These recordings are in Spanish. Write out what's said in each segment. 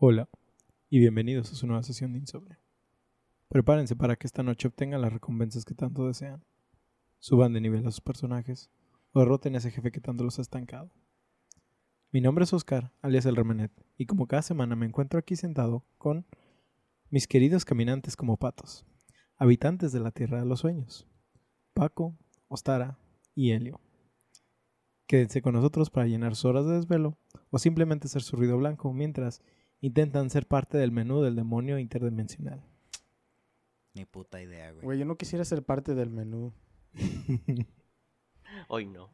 Hola y bienvenidos a su nueva sesión de Insomnio. Prepárense para que esta noche obtengan las recompensas que tanto desean. Suban de nivel a sus personajes o derroten a ese jefe que tanto los ha estancado. Mi nombre es Oscar, alias el Remenet, y como cada semana me encuentro aquí sentado con mis queridos caminantes como patos, habitantes de la Tierra de los Sueños, Paco, Ostara y Helio. Quédense con nosotros para llenar sus horas de desvelo o simplemente ser su ruido blanco mientras intentan ser parte del menú del demonio interdimensional. Ni puta idea, güey. Güey, yo no quisiera ser parte del menú. Hoy no.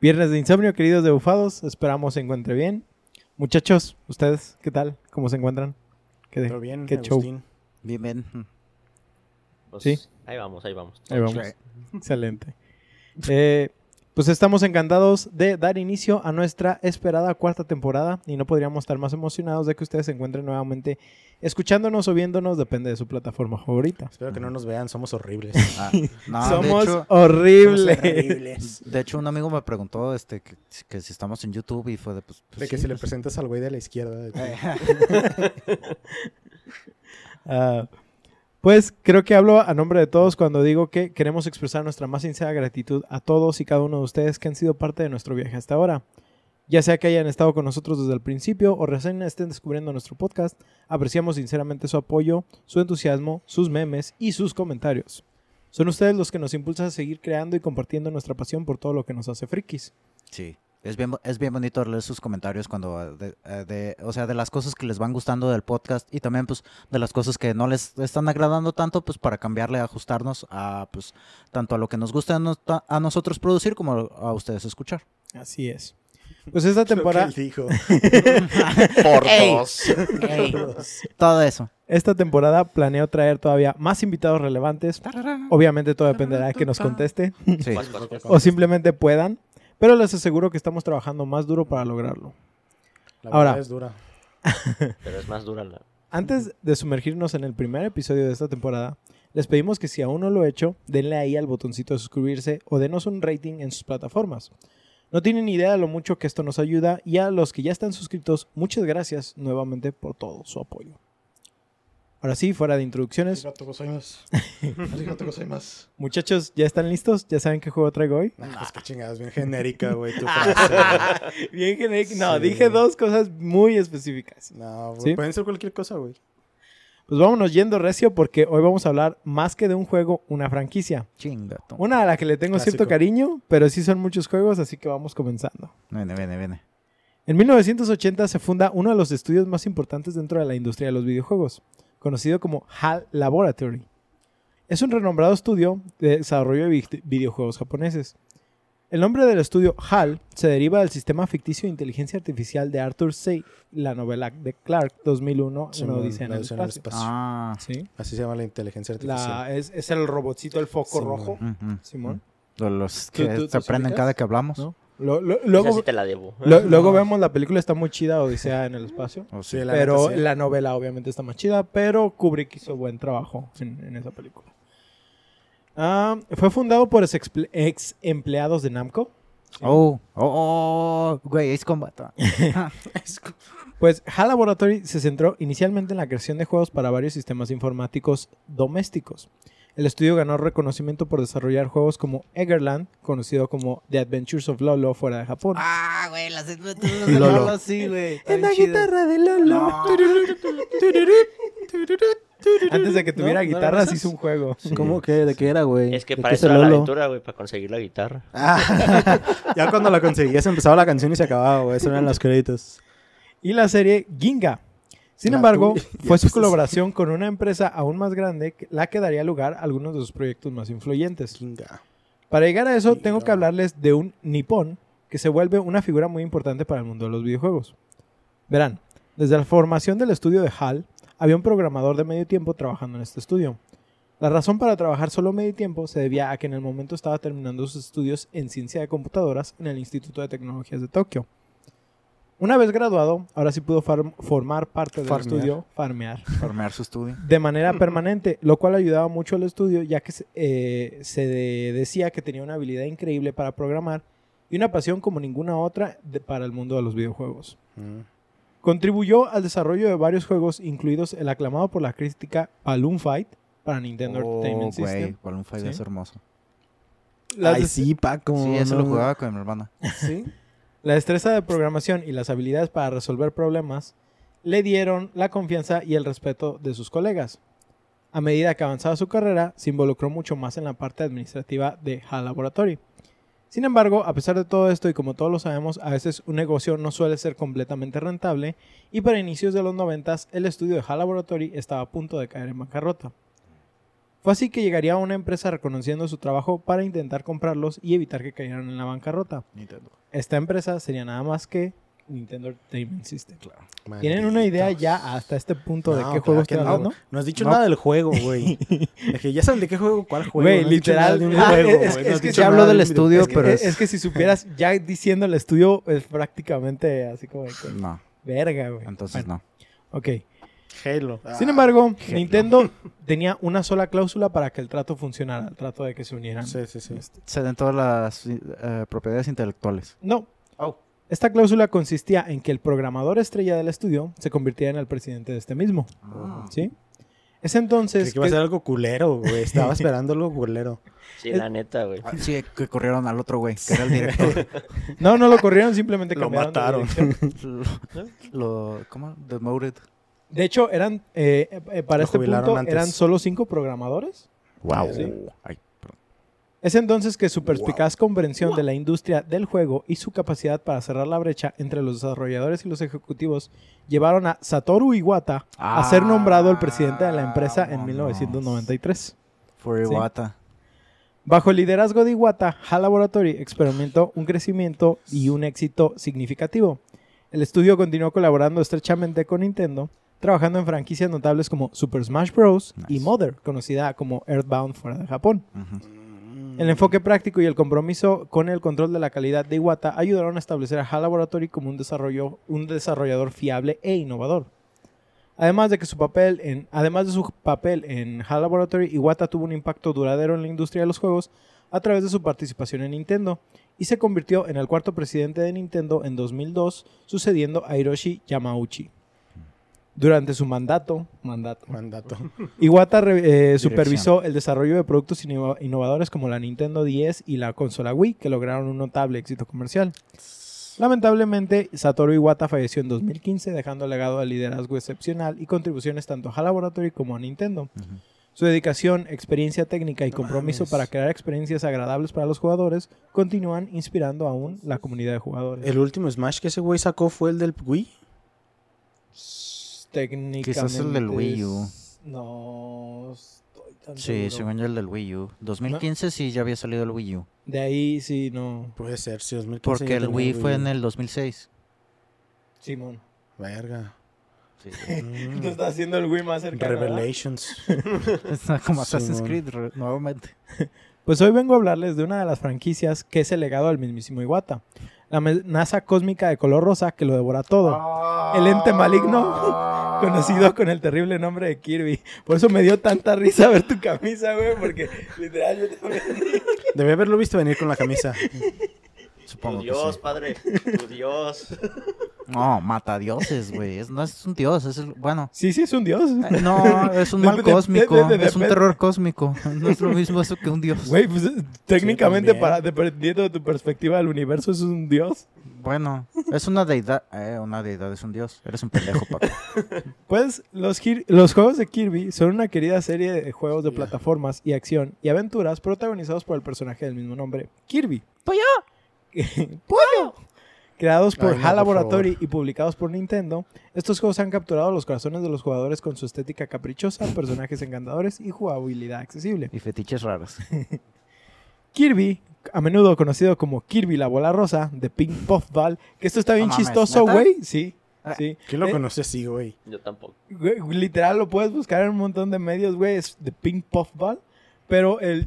Viernes de insomnio, queridos debufados. Esperamos se encuentre bien. Muchachos, ¿ustedes qué tal? ¿Cómo se encuentran? ¿Qué, de- Pero bien, qué show? Bien. Pues, Sí. Ahí vamos, ahí vamos. Ahí vamos. Excelente. Eh, pues estamos encantados de dar inicio a nuestra esperada cuarta temporada y no podríamos estar más emocionados de que ustedes se encuentren nuevamente escuchándonos o viéndonos, depende de su plataforma favorita. Espero que no nos vean, somos horribles. Ah, no, Somos hecho, horribles. Somos horribles. de hecho, un amigo me preguntó este, que, que si estamos en YouTube y fue de pues. pues De que sí, si le pues, presentas al güey de la izquierda. de pues creo que hablo a nombre de todos cuando digo que queremos expresar nuestra más sincera gratitud a todos y cada uno de ustedes que han sido parte de nuestro viaje hasta ahora. Ya sea que hayan estado con nosotros desde el principio o recién estén descubriendo nuestro podcast, apreciamos sinceramente su apoyo, su entusiasmo, sus memes y sus comentarios. Son ustedes los que nos impulsan a seguir creando y compartiendo nuestra pasión por todo lo que nos hace frikis. Sí. Es bien, es bien bonito leer sus comentarios cuando, de, eh, de- o sea, de las cosas que les van gustando del podcast y también, pues, de las cosas que no les están agradando tanto, pues, para cambiarle, ajustarnos a, pues, tanto a lo que nos gusta a, nos- a nosotros producir como a ustedes escuchar. Así es. Pues esta temporada, dijo. Por Ey. dos. Todo eso. esta temporada planeo traer todavía más invitados relevantes. Obviamente todo dependerá de que nos conteste. Sí. O simplemente puedan, pero les aseguro que estamos trabajando más duro para lograrlo. La Ahora. verdad es dura. Pero es más dura la. Antes de sumergirnos en el primer episodio de esta temporada, les pedimos que si aún no lo he hecho, denle ahí al botoncito de suscribirse o denos un rating en sus plataformas. No tienen idea de lo mucho que esto nos ayuda y a los que ya están suscritos, muchas gracias nuevamente por todo su apoyo. Ahora sí, fuera de introducciones, muchachos, ¿ya están listos? ¿Ya saben qué juego traigo hoy? Ah, pues qué chingadas, bien genérica, güey, tu frase. Bien genérico. No, Sí. dije dos cosas muy específicas. No, güey, ¿Sí? pueden ser cualquier cosa, güey. Pues vámonos yendo recio porque hoy vamos a hablar más que de un juego, una franquicia. Chinga. tú. Una a la que le tengo cierto cariño, pero sí son muchos juegos, así que vamos comenzando. Viene, viene, viene. En 1980 se funda uno de los estudios más importantes dentro de la industria de los videojuegos, conocido como HAL Laboratory. Es un renombrado estudio de desarrollo de vi- videojuegos japoneses. El nombre del estudio HAL se deriva del sistema ficticio de inteligencia artificial de Arthur C. La novela de Clark 2001, Sí, una no, odisea en odisea en el espacio. espacio. Ah. Sí. Así se llama la inteligencia artificial. La- es, es el robotcito, el foco Sí, rojo. ujú. Simón. De Los ¿Tú- que tú- se tú prenden ubicas? cada que hablamos. ¿No? Lo- lo- Esa luego sí te la debo. lo- luego vemos la película, está muy chida, Odisea en el espacio. O Sí, sí. la pero sí. la novela obviamente está más chida, pero Kubrick hizo buen trabajo en, en esa película. Ah, fue fundado por ex, empleados de Namco. Oh, oh, oh, güey, Ace Combat. ah. Pues HAL Laboratory se centró inicialmente en la creación de juegos para varios sistemas informáticos domésticos. El estudio ganó reconocimiento por desarrollar juegos como Eggerland, conocido como The Adventures of Lolo fuera de Japón. Ah, güey, las de Lolo. Lolo, sí, güey. en la chido. guitarra de Lolo. No. Antes de que tuviera ¿No? ¿No guitarras era hizo un juego. ¿Cómo que? ¿De qué era, güey? Es que ¿De para eso es era la aventura, güey, para conseguir la guitarra. Ah, ya cuando la conseguías empezaba la canción y se acababa, güey. Eso eran los créditos. Y la serie Ginga. Sin embargo, fue su colaboración con una empresa aún más grande la que daría lugar a algunos de sus proyectos más influyentes. Para llegar a eso, tengo que hablarles de un nipón que se vuelve una figura muy importante para el mundo de los videojuegos. Verán, desde la formación del estudio de HAL, había un programador de medio tiempo trabajando en este estudio. La razón para trabajar solo medio tiempo se debía a que en el momento estaba terminando sus estudios en ciencia de computadoras en el Instituto de Tecnologías de Tokio. Una vez graduado, ahora sí pudo far- formar parte del Farmear. estudio, farmear, Farmear su estudio. de manera permanente, lo cual ayudaba mucho al estudio ya que se, eh, se de- decía que tenía una habilidad increíble para programar y una pasión como ninguna otra de- para el mundo de los videojuegos. Mm. Contribuyó al desarrollo de varios juegos, incluidos el aclamado por la crítica Balloon Fight para Nintendo Oh, Entertainment güey, System. Balloon Fight Sí. es hermoso. Las Ay, sí, Paco. Sí, eso no- lo jugaba con mi hermana. Sí. La destreza de programación y las habilidades para resolver problemas le dieron la confianza y el respeto de sus colegas. A medida que avanzaba su carrera, se involucró mucho más en la parte administrativa de HAL Laboratory. Sin embargo, a pesar de todo esto y como todos lo sabemos, a veces un negocio no suele ser completamente rentable y para inicios de los 90 el estudio de HAL Laboratory estaba a punto de caer en bancarrota. Fue así que llegaría a una empresa reconociendo su trabajo para intentar comprarlos y evitar que cayeran en la bancarrota. Esta empresa sería nada más que Nintendo Entertainment System. ¿Tienen una idea ya hasta este punto de No, qué claro juego que estoy no, hablando? güey. No has dicho No. nada del juego, güey. Dije, ya saben de qué juego, cuál juego. Güey, no literal. de un ah, juego, es- es No que dicho habló del estudio, Es que, pero es, es- es que si supieras, ya diciendo el estudio, es prácticamente así como de que, No, verga, güey. entonces Bueno, no. Ok. Halo. Sin embargo, Nintendo tenía una sola cláusula para que el trato funcionara, el trato de que se unieran. Sí, sí, sí. Este, Se den todas las eh, propiedades intelectuales. No. Oh. Esta cláusula consistía en que el programador estrella del estudio se convirtiera en el presidente de este mismo. ¿Sí? Es entonces Creí que iba a que- ser algo culero, güey. Estaba esperando algo culero. Sí, la neta, güey. Ah, Sí, que corrieron al otro güey, que era el director. No, no lo corrieron, simplemente Lo cambiaron de mataron. dirección. lo, lo- ¿Cómo? Demoted. De hecho, eran eh, eh, para Lo este punto antes. eran solo cinco programadores. Wow. Sí. Ay. Es entonces que su perspicaz comprensión de la industria del juego y su capacidad para cerrar la brecha entre los desarrolladores y los ejecutivos llevaron a Satoru Iwata a ser nombrado el presidente de la empresa en Vámonos. 1993. For Sí. Iwata. Bajo el liderazgo de Iwata, HAL Laboratory experimentó un crecimiento y un éxito significativo. El estudio continuó colaborando estrechamente con Nintendo, trabajando en franquicias notables como Super Smash Bros. y. Mother, conocida como Earthbound fuera de Japón. El enfoque práctico y el compromiso con el control de la calidad de Iwata ayudaron a establecer a HAL Laboratory como un, desarrollo, un desarrollador fiable e innovador. Además de que su papel en, además de su papel en HAL Laboratory, Iwata tuvo un impacto duradero en la industria de los juegos a través de su participación en Nintendo y se convirtió en el cuarto presidente de Nintendo en 2002, sucediendo a Hiroshi Yamauchi. Durante su mandato, mandato, Mandato. Iwata re- eh, supervisó el desarrollo de productos innova- innovadores como la Nintendo 10 y la consola Wii, que lograron un notable éxito comercial. Lamentablemente, Satoru Iwata falleció en 2015, dejando legado de liderazgo excepcional y contribuciones tanto a HAL Laboratory como a Nintendo. Su dedicación, experiencia técnica y No compromiso mames. para crear experiencias agradables para los jugadores continúan inspirando aún la comunidad de jugadores. El último Smash que ese güey sacó fue el del Wii. Técnicamente. Quizás el del Wii U. No estoy tan Sí, seguro. según yo el del Wii U. 2015 sí ya había salido el Wii U. De ahí sí, no. Puede ser, si 2015 Porque el Wii fue en el 2006. Simón. Verga. Sí. Mm. Estás haciendo el Wii más cercano. Revelations. Está como Assassin's Simón. Creed re- nuevamente. Pues hoy vengo a hablarles de una de las franquicias que es el legado del mismísimo Iwata. La amenaza cósmica de color rosa que lo devora todo. El ente maligno, conocido con el terrible nombre de Kirby. Por eso me dio tanta risa ver tu camisa, güey, porque literal yo también... Debe haberlo visto venir con la camisa. Supongo Tu que Dios, sí. padre. Tu Dios. No, mata dioses, güey. No es un dios, es el, bueno. Sí, sí, es un dios. eh, No, es un mal de- de- cósmico. de- de- Es un terror cósmico. No es lo mismo eso que un dios. Güey, pues técnicamente, también. para, dependiendo de tu perspectiva del universo, es un dios. Bueno, es una deidad. Eh, una deidad es un dios. Eres un pendejo, papá. Pues los, los juegos de Kirby son una querida serie de juegos de plataformas y acción y aventuras protagonizados por el personaje del mismo nombre, Kirby. ¡Pollo! ¡Pollo! Creados por Ay, no, HAL Laboratory y publicados por Nintendo, estos juegos han capturado los corazones de los jugadores con su estética caprichosa, personajes encantadores y jugabilidad accesible. Y fetiches raros. Kirby, a menudo conocido como Kirby la bola rosa, de Pink Puffball, que esto está bien mames, chistoso, güey. Sí, Ah. sí. ¿Quién lo Eh, conoce así, güey? Yo tampoco. güey, literal lo puedes buscar en un montón de medios, güey, es de Pink Puffball. Pero el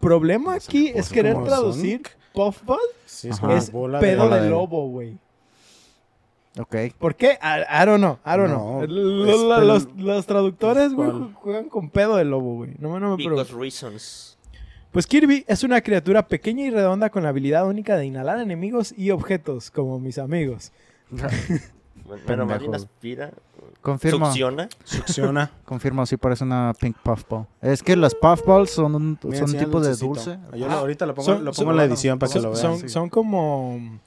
problema aquí es querer traducir Sonic. Puffball Sí, es es bola pedo bola de, de- lobo, güey. Ok. ¿Por qué? I, I don't know, I don't know. No, L- es lo- pel- los, los traductores, güey, juegan con pedo de lobo, güey. No, me- no me Because reasons. Pues Kirby es una criatura pequeña y redonda con la habilidad única de inhalar enemigos y objetos, como mis amigos. Bien Pendejo. aspira. Confirmo. Succiona. Succiona. Confirmo, sí parece una pink puffball. Es que las puffballs son un, Mira, son un tipo de dulce. Yo lo- Ah, ahorita lo pongo, son- lo son- pongo en la edición para que son, lo son- vean. son como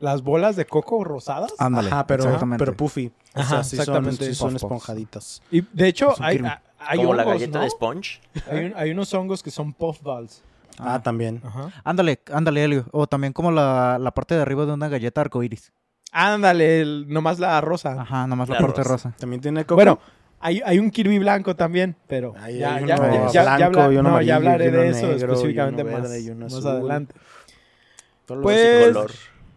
las bolas de coco rosadas. Ándale, Ajá, pero, exactamente. pero puffy. O Ajá, sea, sí son, exactamente. sí son esponjaditas. Y de hecho, Son hay, hay Como la galleta ¿no? de Sponge. Hay, un- hay unos hongos que son puffballs. Ah, también. Ajá. Ándale, ándale, Helio. O también como la, la parte de arriba de una galleta arcoíris. Ándale, el- nomás la rosa. Ajá, nomás la, La parte rosa. rosa. También tiene coco. Bueno, hay, hay un Kirby blanco también, pero Ahí ya, hay ya, uno ya- ya- ya blanco habla- y uno no, amarillo ya hablaré de eso negro y uno específicamente verde más, más adelante. Todos los- Pues- color.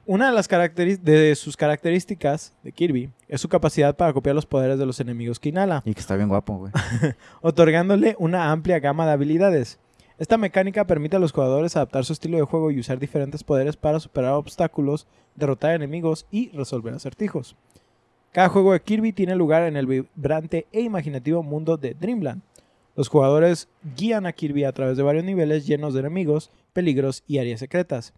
Una de las de sus características de Kirby es su capacidad para copiar los poderes de los enemigos que inhala, Y que está bien guapo, güey. otorgándole una amplia gama de habilidades. Esta mecánica permite a los jugadores adaptar su estilo de juego y usar diferentes poderes para superar obstáculos, derrotar enemigos y resolver acertijos. Cada juego de Kirby tiene lugar en el vibrante e imaginativo mundo de Dreamland. Los jugadores guían a Kirby a través de varios niveles llenos de enemigos, peligros y áreas secretas.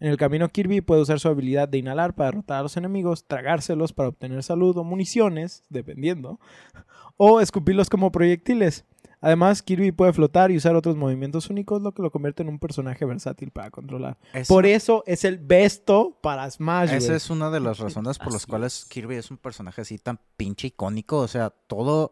En el camino Kirby puede usar su habilidad de inhalar para derrotar a los enemigos, tragárselos para obtener salud o municiones, dependiendo, o escupirlos como proyectiles. Además, Kirby puede flotar y usar otros movimientos únicos, lo que lo convierte en un personaje versátil para controlar. Por eso es el besto para Smash. Esa güey. es una de las razones por las cuales es. Kirby es un personaje así tan pinche icónico. O sea, todo,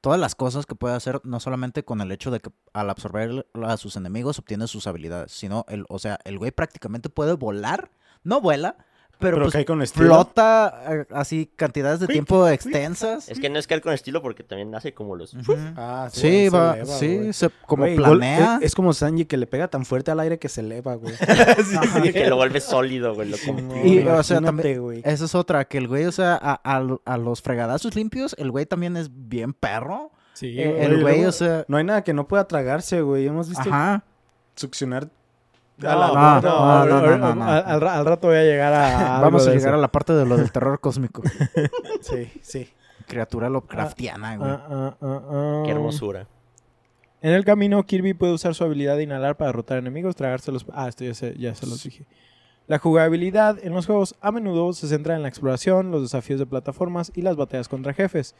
todas las cosas que puede hacer, no solamente con el hecho de que al absorber a sus enemigos obtiene sus habilidades, sino, el, o sea, el güey prácticamente puede volar. No vuela, pero, Pero pues cae con estilo. flota eh, así cantidades de tiempo extensas. Es que no es caer con estilo porque también hace como los. Ah, Sí, se va, eleva, sí, se- como planea. Es, es como Sanji que le pega tan fuerte al aire que se eleva, güey. Sí, que lo vuelve sólido, güey. Y, o sea, también- güey. Esa es otra, que el güey, o sea, a, a- a los fregadazos limpios, el güey también es bien perro. Sí, Eh, el Oye, güey, o sea, No hay nada que no pueda tragarse, güey. Hemos visto ajá. succionar Al, al ra- al rato voy a llegar a. Vamos a llegar eso. a la parte de lo del terror cósmico. Sí, sí. Criatura Lovecraftiana, güey. Ah, ah, ah, ah. Qué hermosura. En el camino, Kirby puede usar su habilidad de inhalar para derrotar enemigos, tragárselos. Ah, esto ya se, ya se los dije. La jugabilidad en los juegos a menudo se centra en la exploración, los desafíos de plataformas y las batallas contra jefes.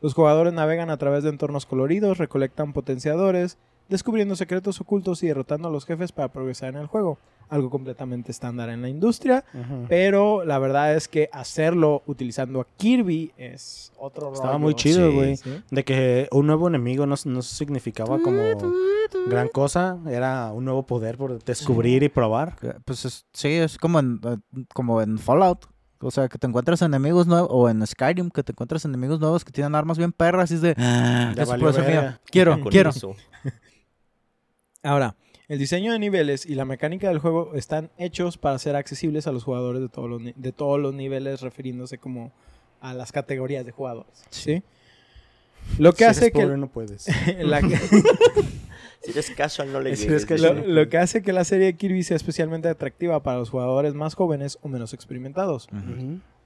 Los jugadores navegan a través de entornos coloridos, recolectan potenciadores, descubriendo secretos ocultos y derrotando a los jefes para progresar en el juego. Algo completamente estándar en la industria, pero la verdad es que hacerlo utilizando a Kirby es otro Estaba rollo. muy chido, güey. Sí. De que un nuevo enemigo no, no significaba como gran cosa. Era un nuevo poder por descubrir y probar. Pues es- sí, es como en, eh, como en Fallout. O sea, que te encuentras enemigos nuevos, o en Skyrim, que te encuentras enemigos nuevos que tienen armas bien perras y es de... Ya "Eso valió puede ser mío. verga". Quiero, quiero. eso. Ahora, el diseño de niveles y la mecánica del juego están hechos para ser accesibles a los jugadores de todos los, ni- de todos los niveles, refiriéndose como a las categorías de jugadores. ¿sí? Lo que Si hace eres que... pobre, no puedes. la- Si eres casual, no le Si eres casual, lo, que hace que la serie de Kirby sea especialmente atractiva para los jugadores más jóvenes o menos experimentados.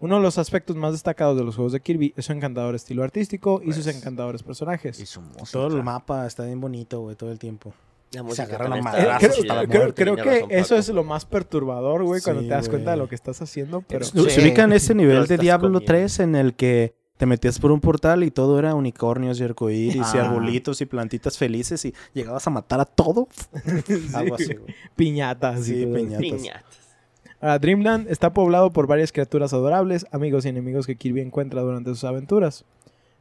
Uno de los aspectos más destacados de los juegos de Kirby es su encantador estilo artístico y sus Pues. encantadores personajes. Y su música. Todo el mapa está bien bonito, güey, todo el tiempo. La música agarran también a está- Eh, creo hasta la creo- muerte, creo que razón, eso es lo más perturbador, güey, cuando te das cuenta de lo que estás haciendo. Pero ¿Se ubican ese nivel de Diablo comiendo. 3 en el que te metías por un portal y todo era unicornios y arcoíris y Ah. arbolitos y plantitas felices y llegabas a matar a todo? Algo así, güey. piñatas. y Sí, piñatas. Piñatas. Ahora, Dreamland está poblado por varias criaturas adorables, amigos y enemigos que Kirby encuentra durante sus aventuras.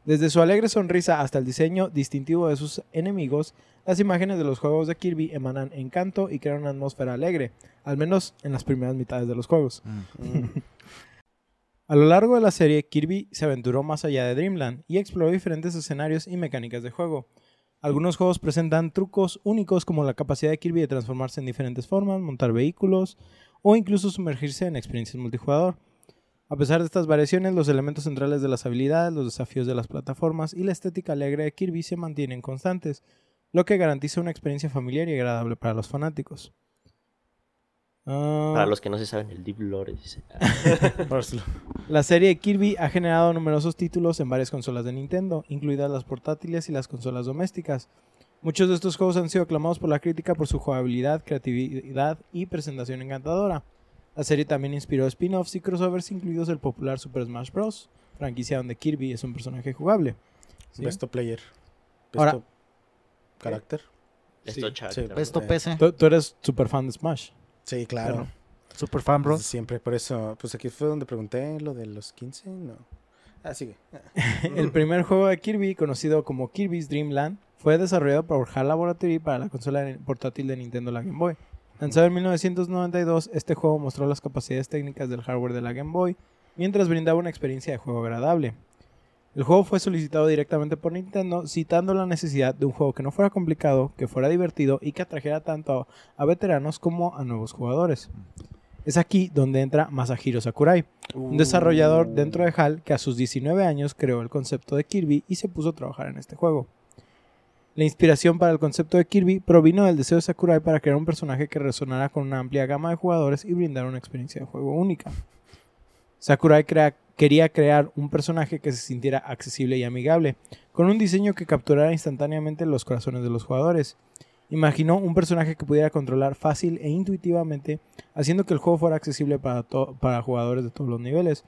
Desde su alegre sonrisa hasta el diseño distintivo de sus enemigos, Las imágenes de los juegos de Kirby emanan encanto y crean una atmósfera alegre, al menos en las primeras mitades de los juegos. Mm. A lo largo de la serie, Kirby se aventuró más allá de Dreamland y exploró diferentes escenarios y mecánicas de juego. Algunos juegos presentan trucos únicos como la capacidad de Kirby de transformarse en diferentes formas, montar vehículos o incluso sumergirse en experiencias multijugador. A pesar de estas variaciones, los elementos centrales de las habilidades, los desafíos de las plataformas y la estética alegre de Kirby se mantienen constantes, lo que garantiza una experiencia familiar y agradable para los fanáticos. Ah, Para los que no se saben el Deep Lore, dice. La serie de Kirby ha generado numerosos títulos en varias consolas de Nintendo, incluidas las portátiles y las consolas domésticas. Muchos de estos juegos han sido aclamados por la crítica por su jugabilidad, creatividad y presentación encantadora. La serie también inspiró spin-offs y crossovers, incluidos el popular Super Smash Bros., franquicia donde Kirby es un personaje jugable. ¿Sí? Besto player. Ahora- carácter. Esto Sí, Eh, PC. Tú, tú eres super fan de Smash. Sí, claro. Super fan, bro. Siempre, por eso. Pues aquí fue donde pregunté lo de los 15. No. Ah, sigue. El primer juego de Kirby, conocido como Kirby's Dream Land, fue desarrollado por HAL Laboratory para la consola portátil de Nintendo la Game Boy. Lanzado en 1992, este juego mostró las capacidades técnicas del hardware de la Game Boy, mientras brindaba una experiencia de juego agradable. El juego fue solicitado directamente por Nintendo, citando la necesidad de un juego que no fuera complicado, que fuera divertido y que atrajera tanto a, veteranos como a nuevos jugadores. Es aquí donde entra Masahiro Sakurai, un desarrollador dentro de HAL que a sus 19 años creó el concepto de Kirby y se puso a trabajar en este juego. La inspiración para el concepto de Kirby provino del deseo de Sakurai para crear un personaje que resonara con una amplia gama de jugadores y brindar una experiencia de juego única. Sakurai crea- quería crear un personaje que se sintiera accesible y amigable, con un diseño que capturara instantáneamente los corazones de los jugadores. Imaginó un personaje que pudiera controlar fácil e intuitivamente, haciendo que el juego fuera accesible para, para jugadores de todos los niveles.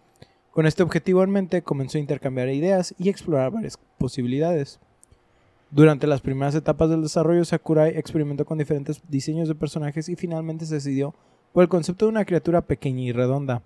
Con este objetivo en mente, comenzó a intercambiar ideas y explorar varias posibilidades. Durante las primeras etapas del desarrollo, Sakurai experimentó con diferentes diseños de personajes y finalmente se decidió por el concepto de una criatura pequeña y redonda.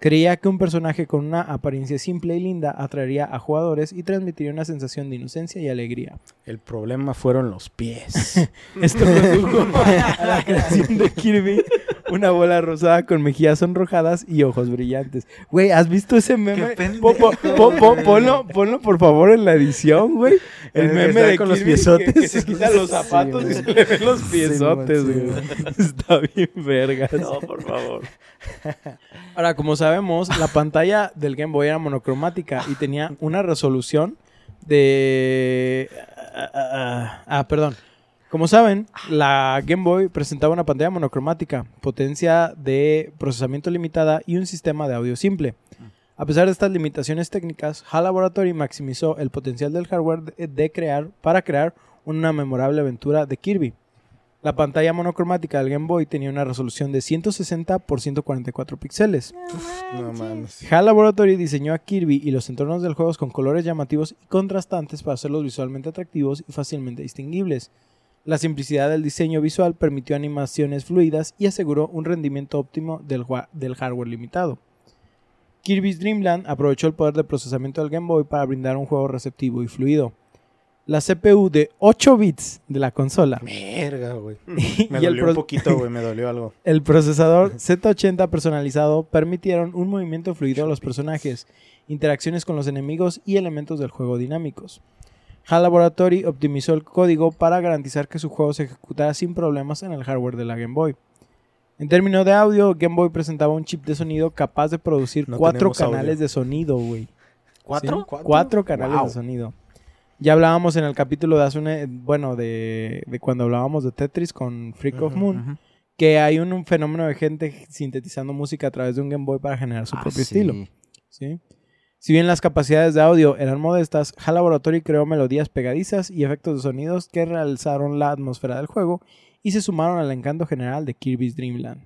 Creía que un personaje con una apariencia simple y linda atraería a jugadores y transmitiría una sensación de inocencia y alegría. El problema fueron los pies. Esto condujo a la creación de Kirby, una bola rosada con mejillas sonrojadas y ojos brillantes. Güey, ¿has visto ese meme? pendejo, Po- po- po- po- ponlo, ponlo, por favor en la edición, güey. El meme de con los Kirby que-. Que, se quita los Sí, zapatos y se le ven los sí, güey. Está bien vergas. No, por favor. Ahora, como sabemos, la pantalla del Game Boy era monocromática y tenía una resolución de... Ah, ah, ah, perdón. Como saben, la Game Boy presentaba una pantalla monocromática, potencia de procesamiento limitada y un sistema de audio simple. A pesar de estas limitaciones técnicas, HAL Laboratory maximizó el potencial del hardware de, de crear para crear una memorable aventura de Kirby. La pantalla monocromática del Game Boy tenía una resolución de 160 por 144 píxeles. no mames. HAL Laboratory diseñó a Kirby y los entornos del juego con colores llamativos y contrastantes para hacerlos visualmente atractivos y fácilmente distinguibles. La simplicidad del diseño visual permitió animaciones fluidas y aseguró un rendimiento óptimo del, hardware limitado. Kirby's Dream Land aprovechó el poder de procesamiento del Game Boy para brindar un juego receptivo y fluido. La CPU de 8 bits de la consola Verga, güey. y Me el dolió un poquito, güey. Me dolió algo. el procesador Z80 personalizado permitieron un movimiento fluido a los personajes, interacciones con los enemigos y elementos del juego dinámicos. HAL Laboratory optimizó el código para garantizar que su juego se ejecutara sin problemas en el hardware de la Game Boy. En términos de audio, Game Boy presentaba un chip de sonido capaz de producir No cuatro canales audio. de sonido, güey. ¿Cuatro? ¿Sí? ¿Cuatro? Cuatro canales Wow. de sonido. Ya hablábamos en el capítulo de hace una- bueno, de, de cuando hablábamos de Tetris con Freak of Moon que hay un, un fenómeno de gente sintetizando música a través de un Game Boy para generar su Ah, propio sí. estilo. ¿sí? Si bien las capacidades de audio eran modestas, HAL Laboratory creó melodías pegadizas y efectos de sonidos que realzaron la atmósfera del juego y se sumaron al encanto general de Kirby's Dream Land.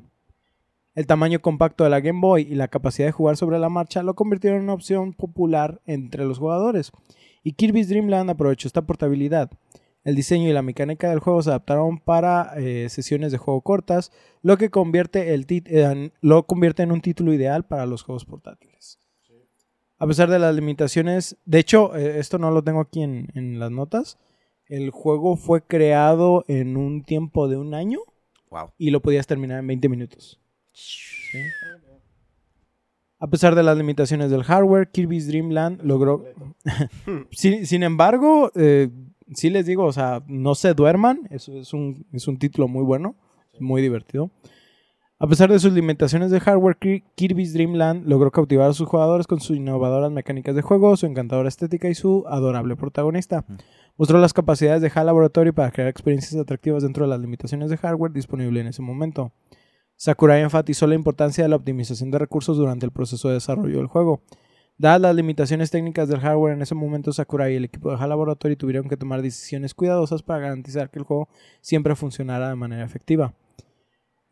El tamaño compacto de la Game Boy y la capacidad de jugar sobre la marcha lo convirtieron en una opción popular entre los jugadores, y Kirby's Dream Land aprovechó esta portabilidad. El diseño y la mecánica del juego se adaptaron para eh, sesiones de juego cortas, lo que convierte, el lo convierte en un título ideal para los juegos portátiles. A pesar de las limitaciones, de hecho, eh, esto no lo tengo aquí en, en las notas, El juego fue creado en un tiempo de un año Wow. y lo podías terminar en 20 minutos. ¿Sí? A pesar de las limitaciones del hardware, Kirby's Dream Land logró... sin, sin embargo, eh, sí les digo, o sea, no se duerman, es, es, un, es un título muy bueno, muy divertido. A pesar de sus limitaciones de hardware, Ki- Kirby's Dream Land logró cautivar a sus jugadores con sus innovadoras mecánicas de juego, su encantadora estética y su adorable protagonista. Mostró las capacidades de HAL Laboratory para crear experiencias atractivas dentro de las limitaciones de hardware disponible en ese momento. Sakurai enfatizó la importancia de la optimización de recursos durante el proceso de desarrollo del juego. Dadas las limitaciones técnicas del hardware en ese momento, Sakurai y el equipo de HAL Laboratory tuvieron que tomar decisiones cuidadosas para garantizar que el juego siempre funcionara de manera efectiva.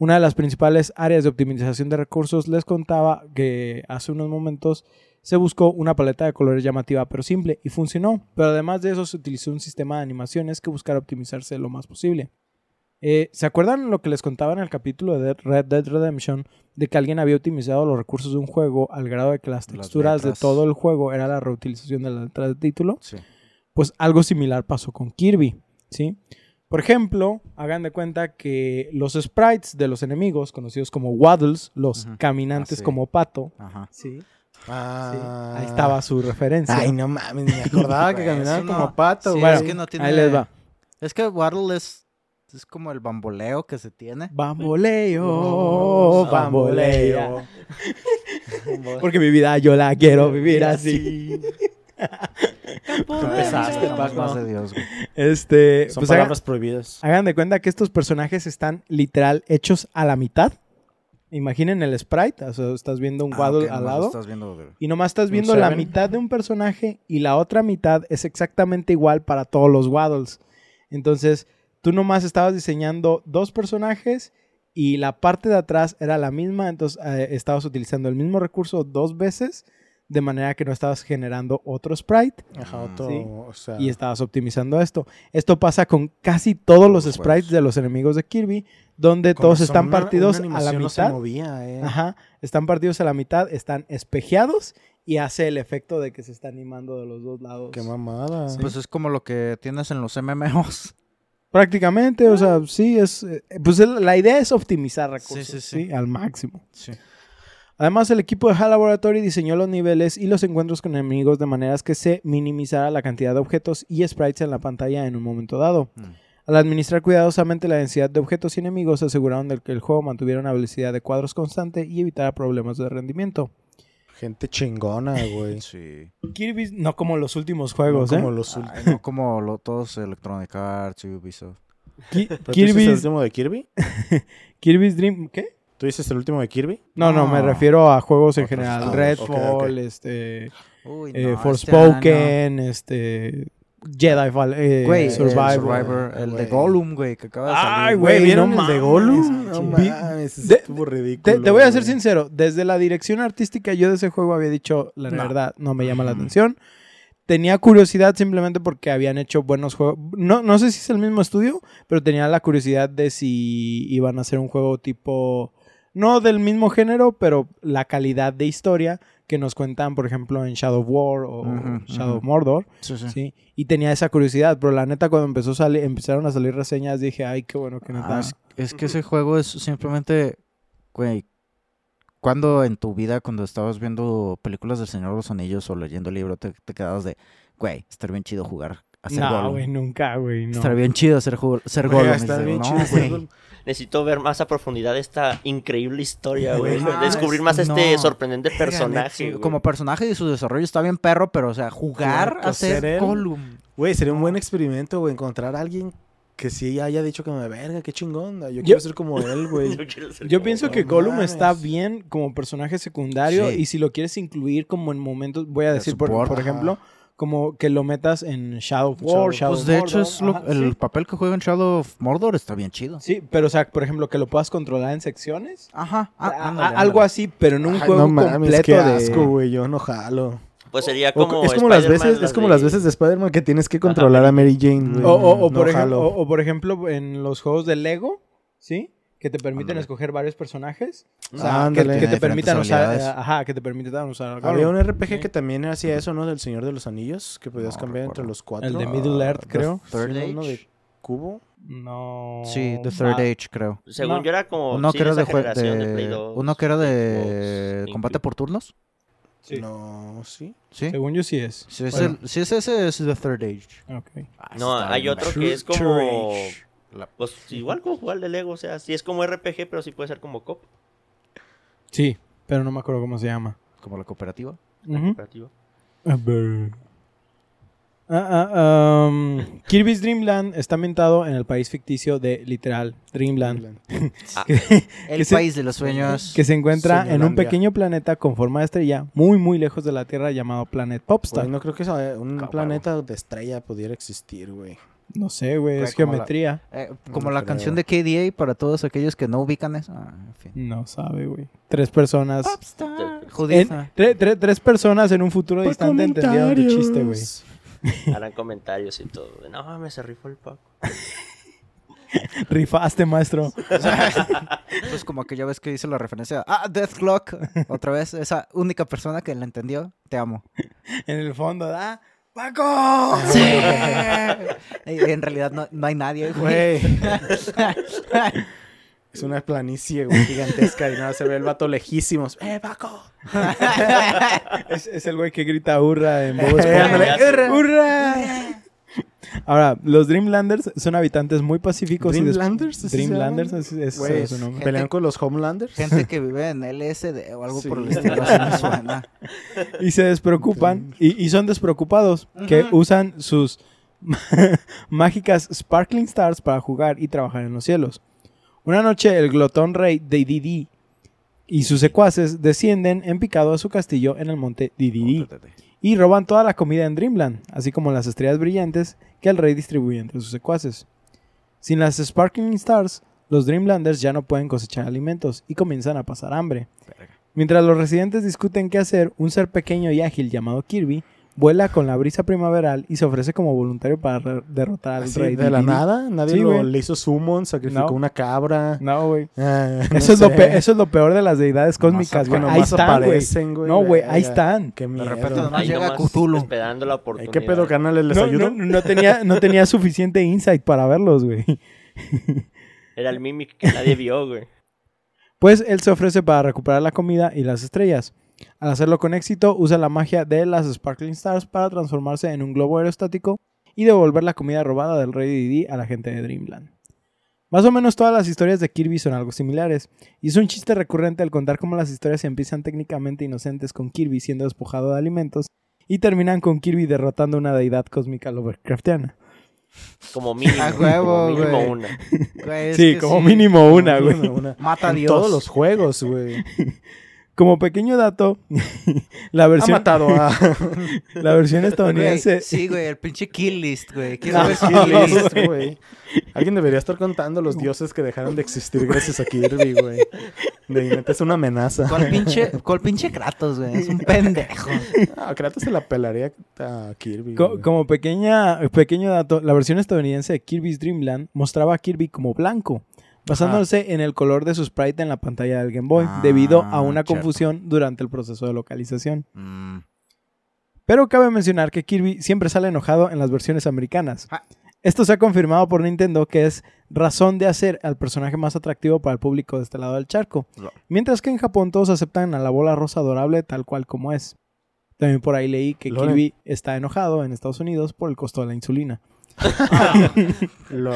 Una de las principales áreas de optimización de recursos les contaba que hace unos momentos se buscó una paleta de colores llamativa pero simple y funcionó, pero además de eso se utilizó un sistema de animaciones que buscara optimizarse lo más posible. Eh, ¿Se acuerdan lo que les contaba en el capítulo de Red Dead Redemption de que alguien había optimizado los recursos de un juego al grado de que las Las texturas de todo el juego era la reutilización de título? Sí. Pues algo similar pasó con Kirby, ¿sí? Por ejemplo, hagan de cuenta que los sprites de los enemigos, conocidos como Waddles, los caminantes Ah, sí. como pato, Ajá. ¿sí? Sí, Ah. ahí estaba su referencia. Ay, no mames, ni me acordaba que Güey, caminaban no- como pato, Sí, güey. es que no tiene- Ahí les va. Es que Waddle es, es como el bamboleo que se tiene. Bamboleo, Oh, bamboleo. Porque mi vida yo la quiero vivir así. Empezaste, Estamos Paco. más de Dios, güey. Este, Son pues hagan, prohibidas. hagan de cuenta que estos personajes están literal hechos a la mitad. Imaginen el sprite, o sea, estás viendo un Ah, Waddle al lado. Estás viendo Y nomás estás viendo la mitad de un personaje y la otra mitad es exactamente igual para todos los Waddles. Entonces, tú nomás estabas diseñando dos personajes y la parte de atrás era la misma, entonces eh, estabas utilizando el mismo recurso dos veces, de manera que no estabas generando otro sprite Ajá, otro, Sí. o sea, y estabas optimizando esto. Esto pasa con casi todos los sprites de los enemigos de Kirby, donde todos están una- partidos una a la animación no se mitad. movía, eh. Ajá, están partidos a la mitad, están espejeados y hace el efecto de que se está animando de los dos lados. Qué mamada. Pues es como lo que tienes en los MMOs. Prácticamente, o sea, sí, es. eh, Pues la idea es optimizar recursos sí, sí, sí. al máximo. Sí. Además, el equipo de HAL Laboratory diseñó los niveles y los encuentros con enemigos de maneras que se minimizara la cantidad de objetos y sprites en la pantalla en un momento dado. Mm. Al administrar cuidadosamente la densidad de objetos y enemigos, se aseguraron de que el juego mantuviera una velocidad de cuadros constante y evitara problemas de rendimiento. Gente chingona, güey. Sí. Kirby, no como los últimos juegos, No ¿eh? como los ul- Ay, no como lo, todos Electronic Arts y Ubisoft. Ki- ¿Pero tú el último de Kirby? Kirby's Dream. ¿Qué? ¿Tú dices el último de Kirby? No, no, me refiero a juegos en general. juegos. Redfall, este. Uy, eh, no, este Forspoken, este. Jedi Fall, eh, Güey, Survivor. el Survivor, el de. Gollum, güey, que acaba de salir. Ay, güey, ¿vieron no el de. Gollum? No mames, de- estuvo ridículo. Te, te voy a ser sincero, desde la dirección artística yo de ese juego había dicho, la No. verdad, no me llama la atención. Tenía curiosidad simplemente porque habían hecho buenos juegos. No, no sé si es el mismo estudio, pero tenía la curiosidad de si iban a hacer un juego tipo, no del mismo género, pero la calidad de historia que nos cuentan, por ejemplo, en Shadow of War o Shadow of. Mordor. Sí, sí. Sí, y tenía esa curiosidad, pero la neta cuando empezó a salir, empezaron a salir reseñas dije, ay, qué bueno que neta. Ah, es, es que ese juego es simplemente, güey, cuando en tu vida, cuando estabas viendo películas del Señor de los Anillos o leyendo el libro, te, te quedabas de, güey, estaría bien chido jugar no, güey, nunca, güey, no. Estaría bien chido ser, ser Güey, Gollum. está bien no, chido ser güey. Gollum. Necesito ver más a profundidad esta increíble historia, güey. Descubrir más no. este sorprendente personaje. como personaje y su desarrollo está bien perro, pero o sea, jugar Claro, a ser. Gollum. Güey, sería un buen experimento, güey, encontrar a alguien que sí haya dicho que me verga, qué chingón. Yo, Yo- quiero ser como él, güey. Yo pienso que Gollum está bien como personaje secundario Sí. y si lo quieres incluir como en momentos, voy a De decir por, por ejemplo, como que lo metas en Shadow of Shadow War, of- Shadow Pues de hecho es lo- ajá, el sí. papel que juega en Shadow of Mordor está bien chido. Sí, pero o sea, por ejemplo, que lo puedas controlar en secciones. Ajá. ah, A- ándale, a- algo así, pero en un Ay, juego no mames, completo qué de asco, güey, yo no jalo. Pues sería O- como. es como las veces, es como las veces de Spider-Man que tienes que controlar a Mary Jane, güey. O, o- o No por ejemplo, o por ejemplo, en los juegos de Lego, ¿sí? Que te permiten escoger varios personajes. O Ah, sea, que, te permitan usar, eh, ajá, que te permitan usar algo. Había un RPG Sí. que también hacía eso, ¿no? Del Señor de los Anillos, que podías No cambiar entre los cuatro. El de Middle Earth, The creo. Third Sí, uno Age. de cubo. No. Sí, The Third Ah, Age, creo. Según No. yo era como. Uno sí, que era de, de de- Play 2, uno que era de Xbox, combate por turnos. Sí. No, sí. Sí. Según yo sí es. Sí, es Bueno, el- sí, es ese es The Third Age. ok. No, Está hay otro que es como. True La- Pues igual como jugar de Lego, o sea, sí es como RPG, pero sí puede ser como cop Sí, pero no me acuerdo cómo se llama. Como la cooperativa. Ujú. cooperativo. A ver. Ah, ah, um, Kirby's Dream Land está ambientado en el país ficticio de literal Dreamland, Ah, El Que se- país de los sueños. que se encuentra en un pequeño planeta con forma de estrella muy muy lejos de la Tierra llamado Planet Popstar. Güey, no creo que un Cabrón. planeta de estrella pudiera existir, güey. No sé, güey, es como la- geometría. Eh, como No la creo. canción de KDA para todos aquellos que no ubican eso. Ah, en fin. No sabe, güey. Tres personas. En- Judith. tre- tre- tres personas en un futuro distante entendieron tu chiste, güey. harán comentarios y todo. de, No mames, se rifó el Paco. Rifaste, maestro. Pues como que ya ves que dice la referencia. Ah, Death Clock. Otra vez, esa única persona que la entendió. Te amo. En el fondo, ¿da? ¡Paco! Sí. En realidad no, no hay nadie, güey. Güey. es una planicie, güey, gigantesca y nada, se ve el vato lejísimos. ¡Eh, Paco! Es, es el güey que grita hurra en Eh, ándale, ¡Hurra! Ahora, los Dreamlanders son habitantes muy pacíficos y ¿Dreamlanders? ¿Así se Dreamlanders es, es- su nombre. ¿Pelean con los Homelanders? Gente que vive en LSD o algo Sí. por el estilo. Así me suena. Y se despreocupan y, y son despreocupados que usan sus mágicas Sparkling Stars para jugar y trabajar en los cielos. Una noche el glotón rey de Didi y sus secuaces descienden en picado a su castillo en el monte Didi y roban toda la comida en Dreamland, así como las estrellas brillantes que el rey distribuye entre sus secuaces. Sin las Sparkling Stars, los Dreamlanders ya no pueden cosechar alimentos y comienzan a pasar hambre. Mientras los residentes discuten qué hacer, un ser pequeño y ágil llamado Kirby vuela con la brisa primaveral y se ofrece como voluntario para derrotar al Así, rey de la Didi. nada, nadie Sí, lo- le hizo summon, sacrificó No. una cabra. No, güey. Ah, no Eso, es lo sé. pe- eso es lo peor de las deidades cósmicas, güey. Ahí más están, güey. aparecen, güey. No, güey, ahí están. Qué miedo. repente nomás llega Cthulhu. Esperando la oportunidad. ¿Qué pedo, canales? ¿Les No, ayudo? no, no tenía, no tenía suficiente insight para verlos, güey. Era el mimic que nadie vio, güey. Pues él se ofrece para recuperar la comida y las estrellas. Al hacerlo con éxito, usa la magia de las Sparkling Stars para transformarse en un globo aerostático y devolver la comida robada del rey Didi a la gente de Dreamland. Más o menos todas las historias de Kirby son algo similares, y es un chiste recurrente al contar cómo las historias empiezan técnicamente inocentes con Kirby siendo despojado de alimentos y terminan con Kirby derrotando a una deidad cósmica Lovecraftiana. Como mínimo. A huevo, como mínimo güey. una. Güey, Sí, como sí. mínimo una, güey. Una. Mata a En Dios. todos los juegos, güey. Como pequeño dato, la Ha versión, matado a... la versión Güey, estadounidense sí, güey, el pinche kill list, güey. Quiero No, ver Kill kill list. Güey. Alguien debería estar contando los dioses que dejaron de existir gracias a Kirby, güey. De es una amenaza. ¿Cuál pinche, cuál pinche Kratos, güey? Es un pendejo. Ah, Kratos se la pelaría a Kirby. Co- güey. como pequeña, pequeño dato, la versión estadounidense de Kirby's Dream Land mostraba a Kirby como blanco, basándose en el color de su sprite en la pantalla del Game Boy, Ah, debido a una cierto. confusión durante el proceso de localización. Mm. Pero cabe mencionar que Kirby siempre sale enojado en las versiones americanas. Ah. Esto se ha confirmado por Nintendo que es razón de hacer al personaje más atractivo para el público de este lado del charco. Mientras que en Japón todos aceptan a la bola rosa adorable tal cual como es. También por ahí leí que. Kirby está enojado en Estados Unidos por el costo de la insulina. Lo...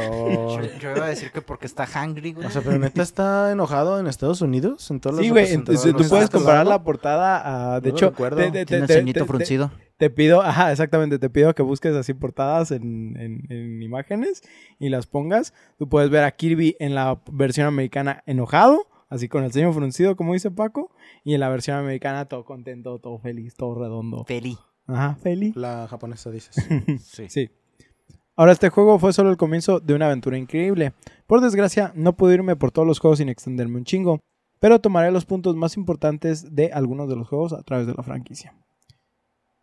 Yo, yo iba a decir que porque está hungry, güey. O sea, pero neta está enojado en Estados Unidos. En todos Sí, los güey, tú puedes comparar la portada a... De No hecho, te, te- Tiene el te- te- fruncido. te pido, ajá, exactamente, te pido que busques así portadas en, en- en imágenes y las pongas. Tú puedes ver a Kirby en la versión americana enojado, así con el ceño fruncido, como dice Paco, y en la versión americana todo contento, todo feliz, todo redondo. Feli. Ajá, feliz. La japonesa dices. Sí. Sí. Ahora, este juego fue solo el comienzo de una aventura increíble. Por desgracia, no pude irme por todos los juegos sin extenderme un chingo, pero tomaré los puntos más importantes de algunos de los juegos a través de la franquicia.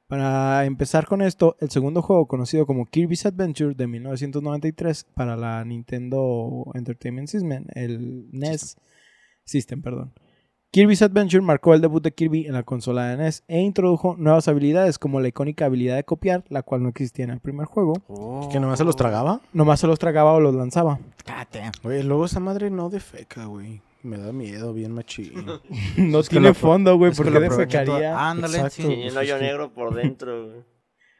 Para empezar con esto, el segundo juego conocido como Kirby's Adventure de 1993 para la Nintendo Entertainment System, el NES System, perdón. Kirby's Adventure marcó el debut de Kirby en la consola de NES e introdujo nuevas habilidades como la icónica habilidad de copiar, la cual no existía en el primer juego. ¿Que nomás se los tragaba? Nomás se los tragaba o los lanzaba. Oye, luego esa madre no defeca, güey. Me da miedo, bien machín. No Es tiene fondo, güey, porque lo de aprovecha toda- fecaría. Ándale, Exacto. sí. Y un hoyo negro por dentro. güey.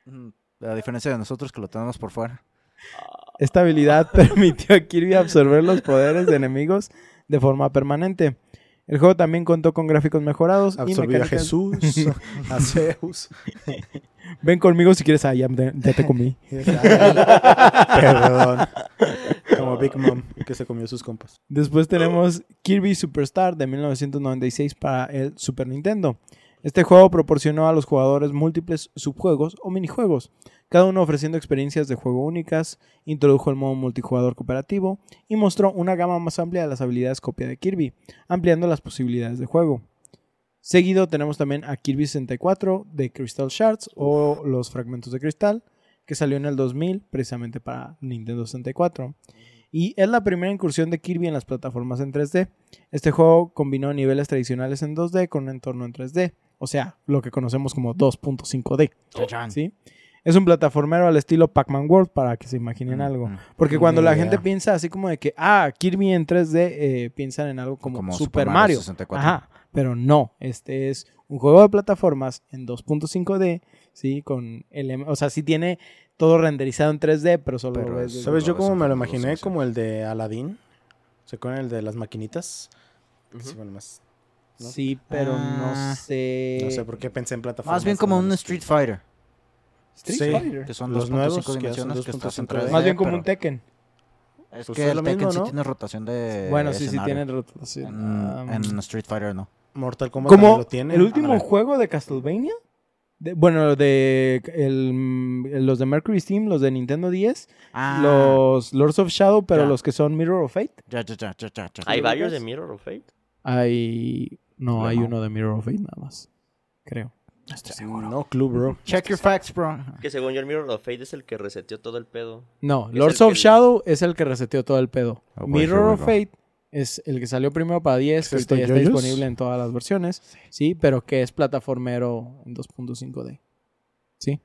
Mm, A diferencia de nosotros que lo tenemos por fuera. Esta habilidad permitió a Kirby absorber los poderes de enemigos de forma permanente. El juego también contó con gráficos mejorados y Absorbió a mecánicas... Jesús, a Zeus. Ven conmigo si quieres, ah, ya, te- ya te comí. Perdón. Como Big Mom, que se comió sus compas. Después tenemos Kirby Superstar de 1996 para el Super Nintendo. Este juego proporcionó a los jugadores múltiples subjuegos o minijuegos, cada uno ofreciendo experiencias de juego únicas, introdujo el modo multijugador cooperativo y mostró una gama más amplia de las habilidades copia de Kirby, ampliando las posibilidades de juego. Seguido tenemos también a Kirby 64 de Crystal Shards o los fragmentos de cristal, que salió en el 2000 precisamente para Nintendo 64. Y es la primera incursión de Kirby en las plataformas en 3D. Este juego combinó niveles tradicionales en 2D con un entorno en 3D, o sea, lo que conocemos como 2.5D. Chachán. ¿sí? Es un plataformero al estilo Pac-Man World para que se imaginen algo. Mm, Porque cuando la idea. gente piensa así como de que, ah, Kirby en 3D, eh, piensan en algo como, Como Super, Mario. 64. Ajá, pero no, este es un juego de plataformas en 2.5D, ¿sí? Con o sea, sí tiene todo renderizado en 3D, pero solo Pero lo ves ¿Sabes yo Lo cómo me lo imaginé? Como el de Aladdin. ¿Se acuerdan el de las maquinitas? Sí, bueno, más. ¿no? Sí, pero Ah, no sé. No sé por qué pensé en plataformas. Más bien como un Street Fighter. Street Sí. Fighter. Que son Los 2.5 nuevos que dimensiones que estás en 2.5D. 3D, Más bien como un Tekken. Es Pues que es el lo Tekken mismo, sí ¿no? tiene rotación de bueno, sí, sí tiene rotación. En, Um, en Street Fighter no. Mortal Kombat lo tiene. el último juego de Castlevania. De- bueno, de el, los de Mercury Steam, los de Nintendo 10, Ah, los Lords of Shadow, pero Ya. los que son Mirror of Fate. ya, ya, ya, ya, ya, ya. Hay ¿Lo varios de? Mirror of Fate. Hay. No, hay no. uno de Mirror of Fate nada más. Creo. No clue, bro. Check your facts, bro. Que según yo, el Mirror of Fate es el que reseteó todo el pedo. No, Es Lords el of que- Shadow es el que reseteó todo el pedo. Oh, boy, Mirror we of go. Fate es el que salió primero para 10, que ¿Es ahorita ya esto está yoyos? disponible en todas las versiones. Sí, pero que es plataformero en 2.5D. Sí.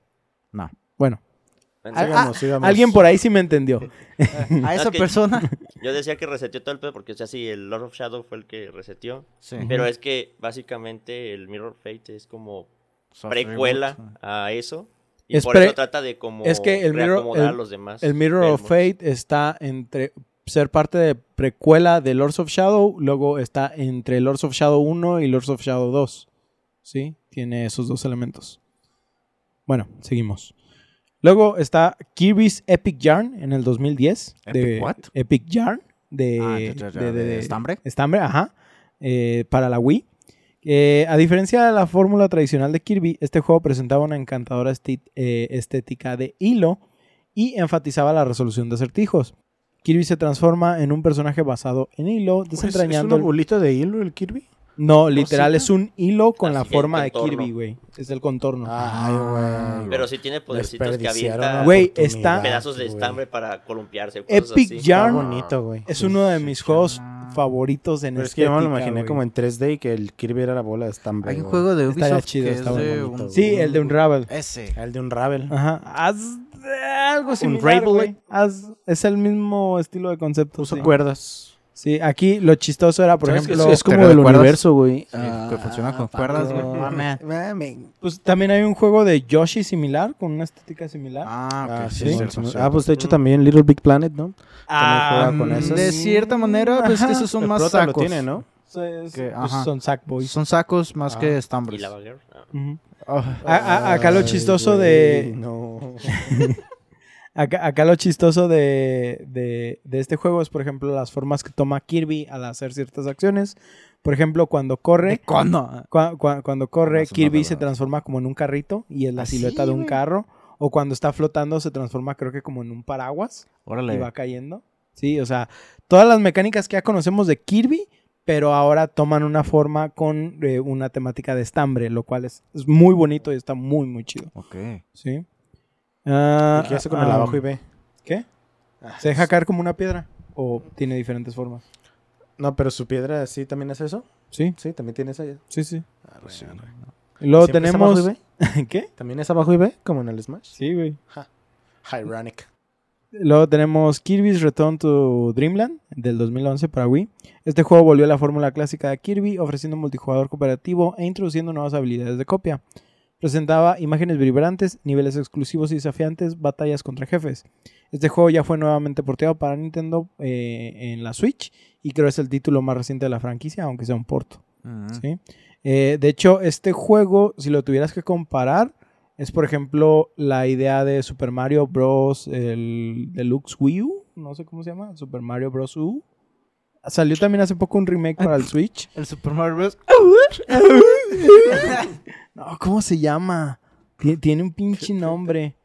No. Bueno, Entonces, Ah, Sigamos, sigamos. alguien por ahí sí me entendió. A esa es que- persona. Yo decía que reseteó todo el pedo porque, o sea, sí, el Lord of Shadow fue el que reseteó. Sí. Pero es que básicamente el Mirror of Fate es como precuela reboot. a eso. Y Es por pre- eso trata de como es que el Mirror- a los demás. El Mirror of. Fate está entre ser parte de precuela de Lords of Shadow, luego está entre Lords of Shadow 1 y Lords of Shadow 2. ¿Sí? Tiene esos dos elementos. Bueno, seguimos. Luego está Kirby's Epic Yarn en el 2010. de ¿Epic what? Epic Yarn de, Ah, ya, ya, ya, de- de- ¿de estambre? Estambre, ajá. eh, para la Wii. Eh, a diferencia de la fórmula tradicional de Kirby, este juego presentaba una encantadora eh, estética de hilo y enfatizaba la resolución de acertijos. Kirby se transforma en un personaje basado en hilo, Pues, ¿Es desentrañando... una bolita de hilo el Kirby? No, literal, es un hilo con la Así, forma de. Kirby, güey. Es el contorno. Ay, güey. Pero sí tiene podercitos que avienta Güey, está- pedazos de estambre para columpiarse. cosas Epic así. Está Yarn bonito, güey. es uno de mis juegos favoritos en Pero es que yo me lo estética, imaginé güey. como en 3D y que el Kirby era la bola de estambre. Hay un güey. juego de Estaría Ubisoft chido, que es muy de bonito, un- Sí, el de Unravel. Ese. El de un Ravel. Ajá. Haz algo similar, Unravel. güey. Haz- es el mismo estilo de concepto. Puso sí. cuerdas. Sí, aquí lo chistoso era, por ejemplo, es, es como ¿Teoría de el cuerdas? universo, güey. Sí, que funciona con cuerdas, güey. Ah, man. pues también hay un juego de Yoshi similar, con una estética similar. Ah, Ah, ok, sí, sí. Ah, pues de hecho también Little Big Planet, ¿no? Ah, con esas. De cierta manera, pues que esos son El más prota lo sacos. tiene, ¿no? es- que- pues son Sackboys. Son sacos más Ah. que Y estambres. Lava Girl. Ah. Ujú. Ah. A- a- acá lo chistoso de... No. Acá, acá lo chistoso de, de, de este juego es, por ejemplo, las formas que toma Kirby al hacer ciertas acciones. Por ejemplo, cuando corre, ¿Cuándo? cua- cua- cuando corre, Ah, Kirby se transforma como en un carrito y es la ¿Ah, silueta de un carro. O cuando está flotando se transforma creo que como en un paraguas y Órale. va cayendo. Sí, o sea, todas las mecánicas que ya conocemos de Kirby, pero ahora toman una forma con eh, una temática de estambre, lo cual es, es muy bonito y está muy, muy chido. Ok. ¿Sí? Ah, ¿Y qué hace con el ah, abajo y B? ¿Qué? Ah, ¿Se deja caer como una piedra? ¿O tiene diferentes formas? No, pero su piedra sí también es eso. Sí, Sí, también tiene esa. sí, sí. Arre, luego ¿Siempre es abajo tenemos... y B? ¿Qué? ¿También es abajo y B? Como en el Smash. Sí, güey. Ironic. Luego tenemos Kirby's Return to Dreamland del 2011 para Wii. Este juego volvió a la fórmula clásica de Kirby, ofreciendo un multijugador cooperativo e introduciendo nuevas habilidades de copia. Presentaba imágenes vibrantes, niveles exclusivos y desafiantes, batallas contra jefes. Este juego ya fue nuevamente porteado para Nintendo eh, en la Switch y creo es el título más reciente de la franquicia, aunque sea un porto. ¿sí? Eh, de hecho, este juego, si lo tuvieras que comparar, es por ejemplo la idea de Super Mario Bros. el Deluxe Wii U, no sé cómo se llama, Super Mario Bros. U. Salió también hace poco un remake para el Switch. El Super Mario Bros. No, ¿cómo se llama? Tie- Tiene un pinche nombre.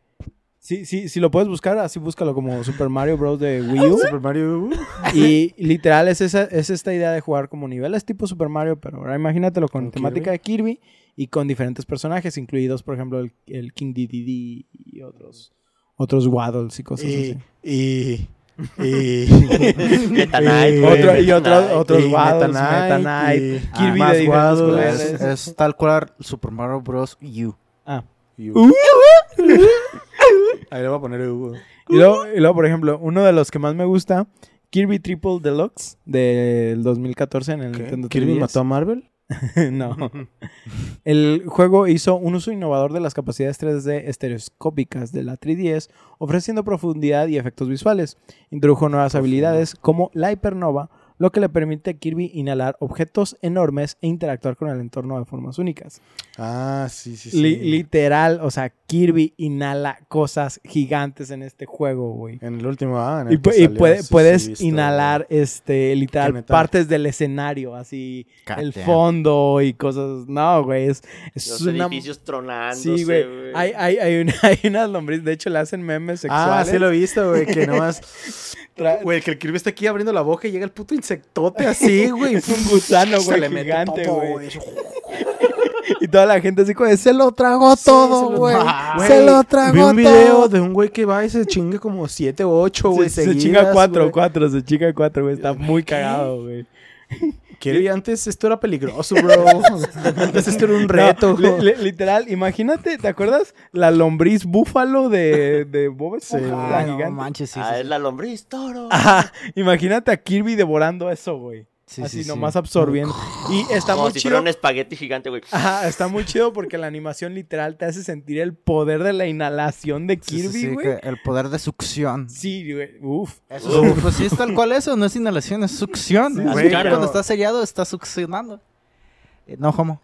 Sí, sí, si lo puedes buscar, así búscalo como Super Mario Bros. de Wii U. Super Mario. Y literal es, esa, es esta idea de jugar como niveles tipo Super Mario, pero ahora imagínatelo con ¿Con temática Kirby? de Kirby y con diferentes personajes, incluidos, por ejemplo, el, el King Dedede y otros, otros Waddles y cosas Y. así. Y. Y. Meta Knight, y- güey, Otro- y Meta otros, y Waddles, Meta Knight, y- Kirby de Waddles. Es, es tal cual Super Mario Bros. U. Ah. Uh. Ahí le voy a poner U. Y luego, y luego, por ejemplo, uno de los que más me gusta, Kirby Triple Deluxe del 2014 en el ¿Qué? Nintendo ¿Kirby 3DS. mató a Marvel? no. El juego hizo un uso innovador de las capacidades 3D estereoscópicas de la 3DS, ofreciendo profundidad y efectos visuales. Introdujo nuevas habilidades como la hipernova, lo que le permite a Kirby inhalar objetos enormes e interactuar con el entorno de formas únicas. Ah, sí, sí, sí. Li- literal, o sea, Kirby inhala cosas gigantes en este juego, güey. En el último, ah, en Y, el que y salió, puede- sí, puedes visto, inhalar, este, literal, partes del escenario, así, el fondo y cosas. No, güey, es, es Los una... edificios tronándose, Sí, güey. güey. Hay, hay, hay, una- hay unas lombrices, de hecho le hacen memes Ah, sexuales. sí lo he visto, güey, que nomás... Güey, que el Kirby está aquí abriendo la boca y llega el puto insectote así, güey. Es un gusano, güey, le mete gigante, güey. Y toda la gente así como, de, se lo tragó Sí, todo, güey. Güey, Se lo tragó Vi un video todo. de un güey que va y se chinga como siete o ocho, güey, se, se chinga cuatro, güey. cuatro, se chinga cuatro, güey. Está muy ¿Qué? cagado, güey. Kirby, antes esto era peligroso, bro. antes esto era un reto, No, güey. li- li- literal, imagínate, ¿te acuerdas? La lombriz búfalo de, de Bob Esponja, Sí, la güey. Ah, no gigante. manches, sí, ah, sí, es la lombriz, toro. Ajá, imagínate a Kirby devorando eso, güey. Sí, Así sí, sí. nomás absorbiendo. Y está Como muy si chido. fuera un espagueti gigante, güey. Ajá, está muy chido porque la animación literal te hace sentir el poder de la inhalación de Sí, sí, Kirby, sí, güey. el poder de succión. Sí, güey. Uf. Eso es- pues sí, es tal cual eso, no es inhalación, es succión. Así güey, que pero- cuando está sellado, está succionando. Eh, No homo.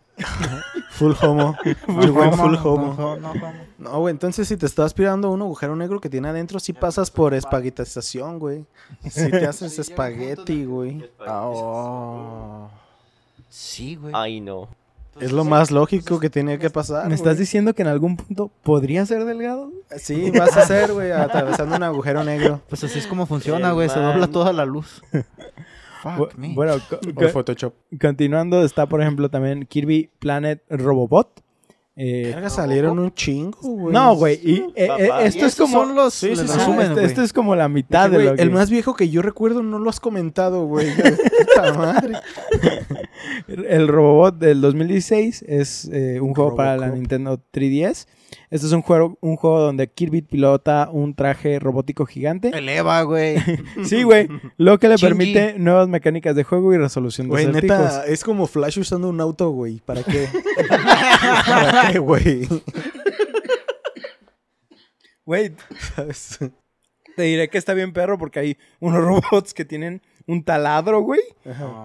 Full homo. Went homo, full homo. ho- no homo. No, güey, entonces si te está aspirando un agujero negro que tiene adentro, sí pasas por espaguetización, güey. Sí te haces espagueti, güey. Ah, oh. Sí, güey. Ay, no. Es lo más lógico que tiene que pasar. ¿Me estás güey. diciendo que en algún punto podría ser delgado? Sí, vas a ser, güey, atravesando un agujero negro. Pues así es como funciona, güey. Se dobla toda la luz. Fuck me. Bueno, Photoshop. continuando, está por ejemplo también Kirby Planet Robobot. Eh, salieron un chingo, güey. no, güey. y, eh, eh, Y esto es como. son los Sí, sí, el sí. Ajá, resumen, esto, esto es como la mitad de güey, lo que... El más viejo que yo recuerdo no lo has comentado, güey. Puta madre. El Robobot del 2016 es eh, un juego para la. Nintendo 3DS. Este es un juego, un juego donde Kirby pilota un traje robótico gigante. Eleva, güey. Sí, güey. Lo que le Chingy. permite nuevas mecánicas de juego y resolución de Güey, neta, es como Flash usando un auto, güey. ¿Para qué? ¿Para qué, güey? Güey, ¿Sabes? te diré que está bien perro porque hay unos robots que tienen un taladro, güey.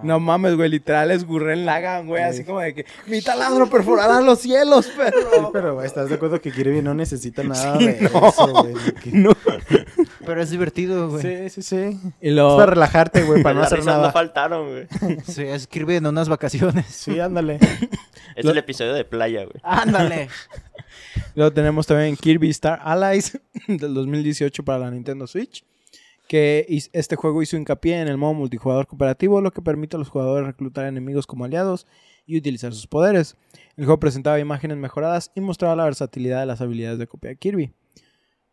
No mames, güey, literal es Gurren Lagann, güey, así como de que mi taladro perforará los cielos, Sí, perro. pero güey, estás de acuerdo que Kirby no necesita nada Sí, de no. eso, güey. Que- No. Pero es divertido, güey. Sí. Sí, sí, sí. Y Es lo... para relajarte, güey, para no hacer risas no nada. faltaron, güey. es Kirby en unas vacaciones. Sí, ándale. Es Lo- el episodio de playa, güey. Ándale. Luego tenemos también Kirby Star Allies del 2018 para la Nintendo Switch. Que este juego hizo hincapié en el modo multijugador cooperativo, lo que permite a los jugadores reclutar enemigos como aliados y utilizar sus poderes. El juego presentaba imágenes mejoradas y mostraba la versatilidad de las habilidades de copia de Kirby.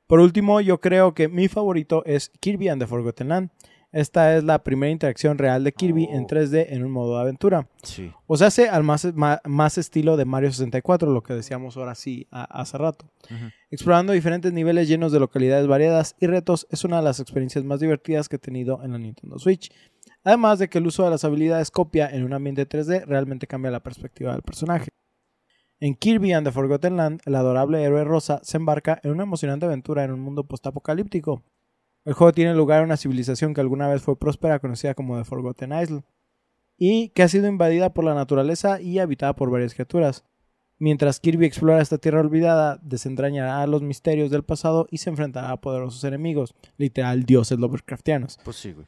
Por último, yo creo que mi favorito es Kirby and the Forgotten Land. Esta es la primera interacción real de Kirby en Oh. 3D en un modo de aventura. Sí. O sea, hace al más, más estilo de Mario 64, lo que decíamos ahora sí a- hace rato. Explorando diferentes niveles llenos de localidades variadas y retos es una de las experiencias más divertidas que he tenido en la Nintendo Switch. Además de que el uso de las habilidades copia en un ambiente 3D realmente cambia la perspectiva del personaje. En Kirby and the Forgotten Land, el adorable héroe rosa se embarca en una emocionante aventura en un mundo postapocalíptico. El juego tiene lugar en una civilización que alguna vez fue próspera conocida como The Forgotten Isle y que ha sido invadida por la naturaleza y habitada por varias criaturas. Mientras Kirby explora esta tierra olvidada, desentrañará los misterios del pasado y se enfrentará a poderosos enemigos, literal dioses Lovecraftianos. Pues sí, güey.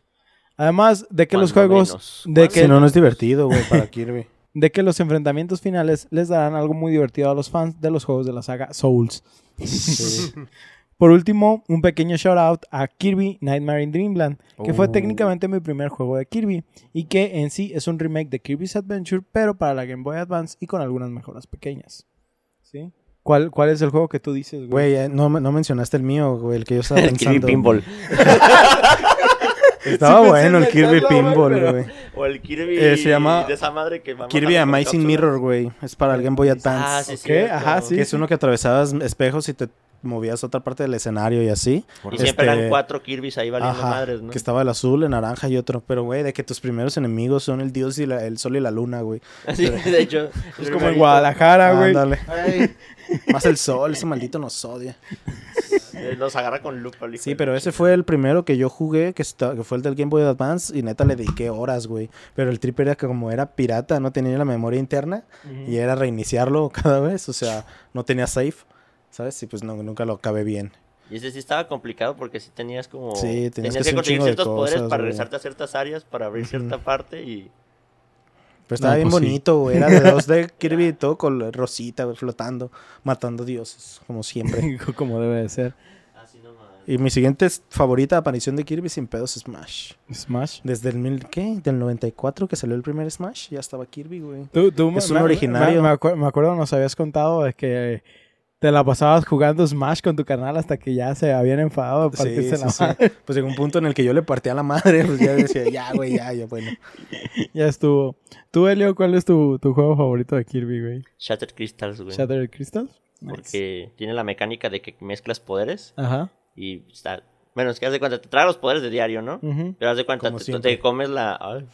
Además de que los juegos, menos. de que, Si no, no es divertido, güey, para Kirby. de que los enfrentamientos finales les darán algo muy divertido a los fans de los juegos de la saga Souls. Sí. Por último, un pequeño shout out a Kirby Nightmare in Dreamland, que fue Oh. técnicamente mi primer juego de Kirby y que en sí es un remake de Kirby's Adventure, pero para la Game Boy Advance y con algunas mejoras pequeñas. ¿Sí? ¿Cuál, cuál es el juego que tú dices, güey? Güey, eh, no, no mencionaste el mío, güey, el que yo estaba El Kirby pensando. Pinball. Estaba Sí bueno en el Kirby Pinball, pero- güey. O el Kirby Eh, se llama de esa madre que va Kirby Amazing. Mirror, güey. Es para el Game Boy Advance. Ah, sí, Ok, sí. ajá, sí. que es uno que atravesabas espejos y te movías a otra parte del escenario y así. Y siempre Este, eran cuatro Kirby's ahí valiendo Ajá, madres, ¿no? que estaba el azul, el naranja y otro. Pero, güey, de que tus primeros enemigos son el dios y la- el sol y la luna, güey. Sí, de hecho. es como en Guadalajara, güey. Ándale. Más el sol, ese maldito nos odia. Eh, Los agarra con lupa. Sí, pero ese fue el primero que yo jugué, que, esta- que fue el del Game Boy Advance, y neta le dediqué horas, güey. Pero el trip era que como era pirata, no tenía la memoria interna, y era reiniciarlo cada vez, o sea, no tenía save, ¿sabes? Y pues no, nunca lo acabé bien. Y ese sí estaba complicado porque sí tenías como. Sí, tenías que conseguir ciertos poderes para güey. regresarte a ciertas áreas, para abrir cierta parte y. Pero estaba No, bien pues sí. bonito, güey. Era de dos de Kirby y todo con Rosita, güey, flotando, matando dioses, como siempre. como debe de ser. Así nomás. y mi siguiente favorita aparición de Kirby sin pedos es Smash. Smash. Desde el mil, ¿qué? Del 94 que salió el primer Smash, ya estaba Kirby, güey. Tú, tú Es me- un originario. Me, me acuer- me acuerdo, nos habías contado de que te la pasabas jugando Smash con tu canal hasta que ya se habían enfadado de Sí, partirse sí, la sí. madre. Pues llegó un punto en el que yo le partía la madre, pues ya decía, ya, güey, ya, ya, bueno. Ya estuvo. Tú, Elio, ¿cuál es tu, tu juego favorito de Kirby, güey? Shattered Crystals, güey. Shattered Crystals. Nice. Porque tiene la mecánica de que mezclas poderes Ajá. y está. Bueno, es que haz de cuenta, te trae los poderes de diario, ¿no? ujú, Pero haz de cuenta, te, te comes la. ay,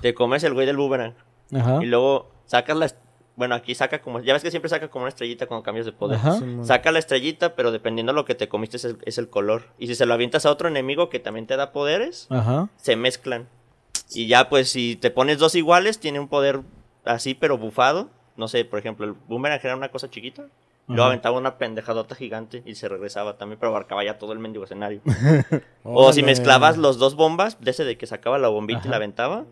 te comes el güey del boomerang. Ajá. Y luego sacas la. Bueno, aquí saca como. Ya ves que siempre saca como una estrellita cuando cambias de poder. Ajá. Saca la estrellita, pero dependiendo de lo que te comiste es el, es el color. Y si se lo avientas a otro enemigo que también te da poderes, Ajá. se mezclan. Y ya, pues, si te pones dos iguales, tiene un poder así, pero bufado. No sé, por ejemplo, el boomerang era una cosa chiquita. y Luego Ajá. aventaba una pendejadota gigante y se regresaba también, pero abarcaba ya todo el mendigo escenario. O si mezclabas los dos bombas, de ese de que sacaba la bombita y Ajá. la aventaba,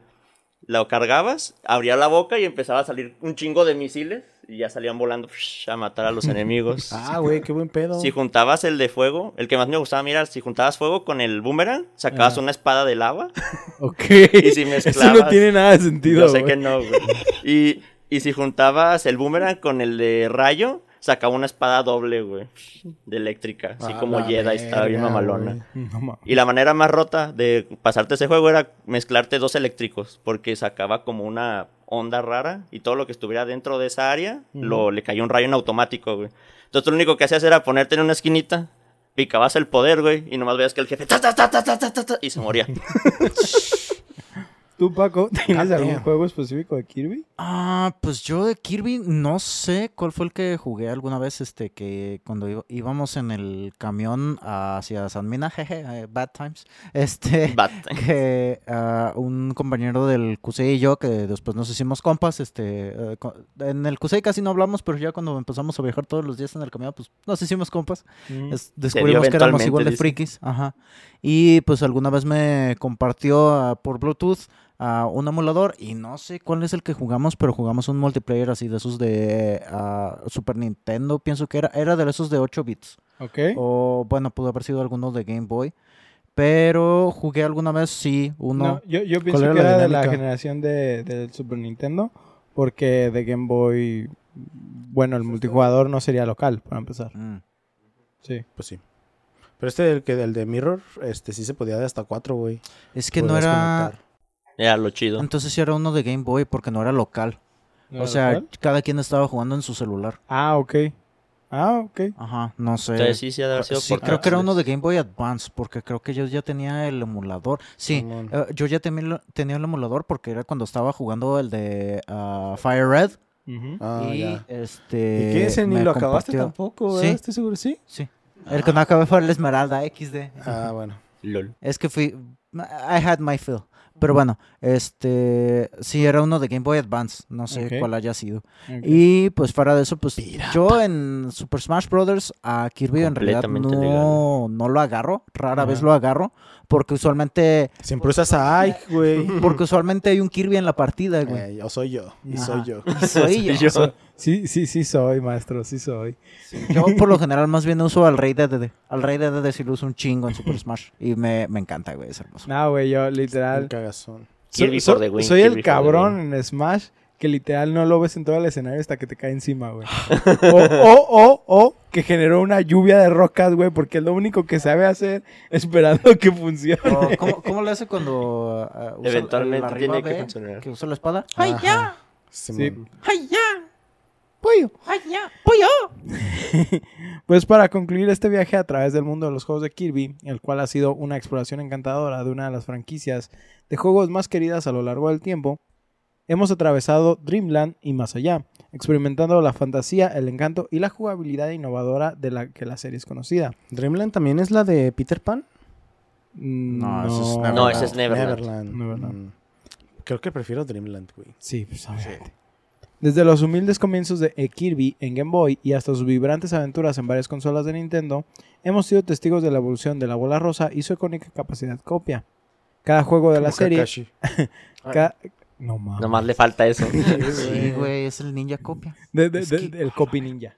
lo cargabas, abría la boca y empezaba a salir un chingo de misiles y ya salían volando a matar a los enemigos. Ah, güey, qué buen pedo. Si juntabas el de fuego, el que más me gustaba mirar, si juntabas fuego con el boomerang, sacabas Ajá. una espada de lava. Ok. Y si Eso mezclabas. no tiene nada de sentido, Yo sé que no, güey. Y, y si juntabas el boomerang con el de rayo, sacaba una espada doble, güey, de eléctrica, así como Jedi, verga, estaba bien mamalona. No, y la manera más rota de pasarte ese juego era mezclarte dos eléctricos, porque sacaba como una onda rara y todo lo que estuviera dentro de esa área lo le cayó un rayo en automático, güey. Entonces lo único que hacías era ponerte en una esquinita, picabas el poder, güey, y nomás veías que el jefe ta, ta, ta, y se moría. ¿Tú, Paco, tienes algún juego específico de Kirby? Ah, pues yo de Kirby no sé cuál fue el que jugué alguna vez, este, que cuando íbamos en el camión hacia San Mina, jeje, eh, bad times, este, Bat. que ah, un compañero del CUSEI y yo, que después nos hicimos compas, este, eh, en el CUSEI casi no hablamos, pero ya cuando empezamos a viajar todos los días en el camión, pues nos hicimos compas. Es- descubrimos que éramos igual de dice. frikis. Ajá. Y pues alguna vez me compartió ah, por Bluetooth ah, un emulador y no sé cuál es el que jugamos, pero jugamos un multiplayer así de esos de ah, Super Nintendo, pienso que era, era de esos de 8 bits. Ok. O bueno, pudo haber sido alguno de Game Boy. Pero jugué alguna vez, sí, uno. No, yo, yo pienso era que la era de la generación de, del Super Nintendo, porque de Game Boy, bueno, el multijugador no sería local, para empezar. Mm. Sí. Pues sí. Pero este, el, que, el de Mirror, este sí se podía de hasta cuatro, güey. Es que no era... conectar. Era lo chido. Entonces sí era uno de Game Boy porque no era local. ¿No O era sea, local? cada quien estaba jugando en su celular. Ah, ok. Ah, ok. Ajá, no sé. Entonces sí, sí, ha de haber sido Sí, creo que era uno de. Game Boy Advance, porque creo que yo ya tenía el emulador. Sí, eh, yo ya tenía, tenía el emulador porque era cuando estaba jugando el de ah, Fire Red. Ah, y ya. este. ¿Y qué? Ese ni lo acabaste tampoco, ¿verdad? Sí. ¿Estoy seguro? Sí. Sí. El que no acabé fue el Esmeralda XD. Ah, bueno. LOL. Es que fui. I had my fill. Pero bueno, este. Sí, era uno de Game Boy Advance. No sé cuál haya sido. Y pues fuera de eso, pues yo en Super Smash Bros. a Kirby en realidad no, no lo agarro. Rara vez lo agarro. Porque usualmente. Siempre usas a Ike, güey. Porque usualmente hay un Kirby en la partida, güey. Eh, yo soy yo. Y Ajá. soy yo. Y soy yo. Yo- So- sí, sí, sí soy, maestro, sí soy. Yo por lo general más bien uso al Rey Dede. Al Rey Dede sí lo uso un chingo en Super Smash. Y me, me encanta, güey. Es hermoso. No, güey, yo Un literal... cagazón. Kirby so- for the win, soy Kirby el cabrón win. en Smash que literal no lo ves en todo el escenario hasta que te cae encima, güey. O, o, o, o que generó una lluvia de rocas, güey, porque es lo único que sabe hacer esperando que funcione. ¿cómo, ¿Cómo le hace cuando uh, usa Eventualmente el tiene que funcionar. Que usa la espada. ¡Ay, ¡Ay, ya! Simón. ¡Ay, ya! Pollo. ¡Ay, ya! ¡Pollo! Pues para concluir este viaje a través del mundo de los juegos de Kirby, el cual ha sido una exploración encantadora de una de las franquicias de juegos más queridas a lo largo del tiempo, hemos atravesado Dreamland y más allá, experimentando la fantasía, el encanto y la jugabilidad innovadora de la que la serie es conocida. ¿Dreamland también es la de Peter Pan? Mm, No, ese es Neverland. No, ese es Neverland. Neverland. Neverland. Mm. Creo que prefiero Dreamland, güey. Sí, pues obviamente. Desde los humildes comienzos de eh, Kirby en Game Boy y hasta sus vibrantes aventuras en varias consolas de Nintendo, hemos sido testigos de la evolución de la bola rosa y su icónica capacidad copia. Cada juego de la serie... No mames. Nomás le falta eso. Sí, güey, es el ninja copia. De- de- Es de- que- del copy ninja.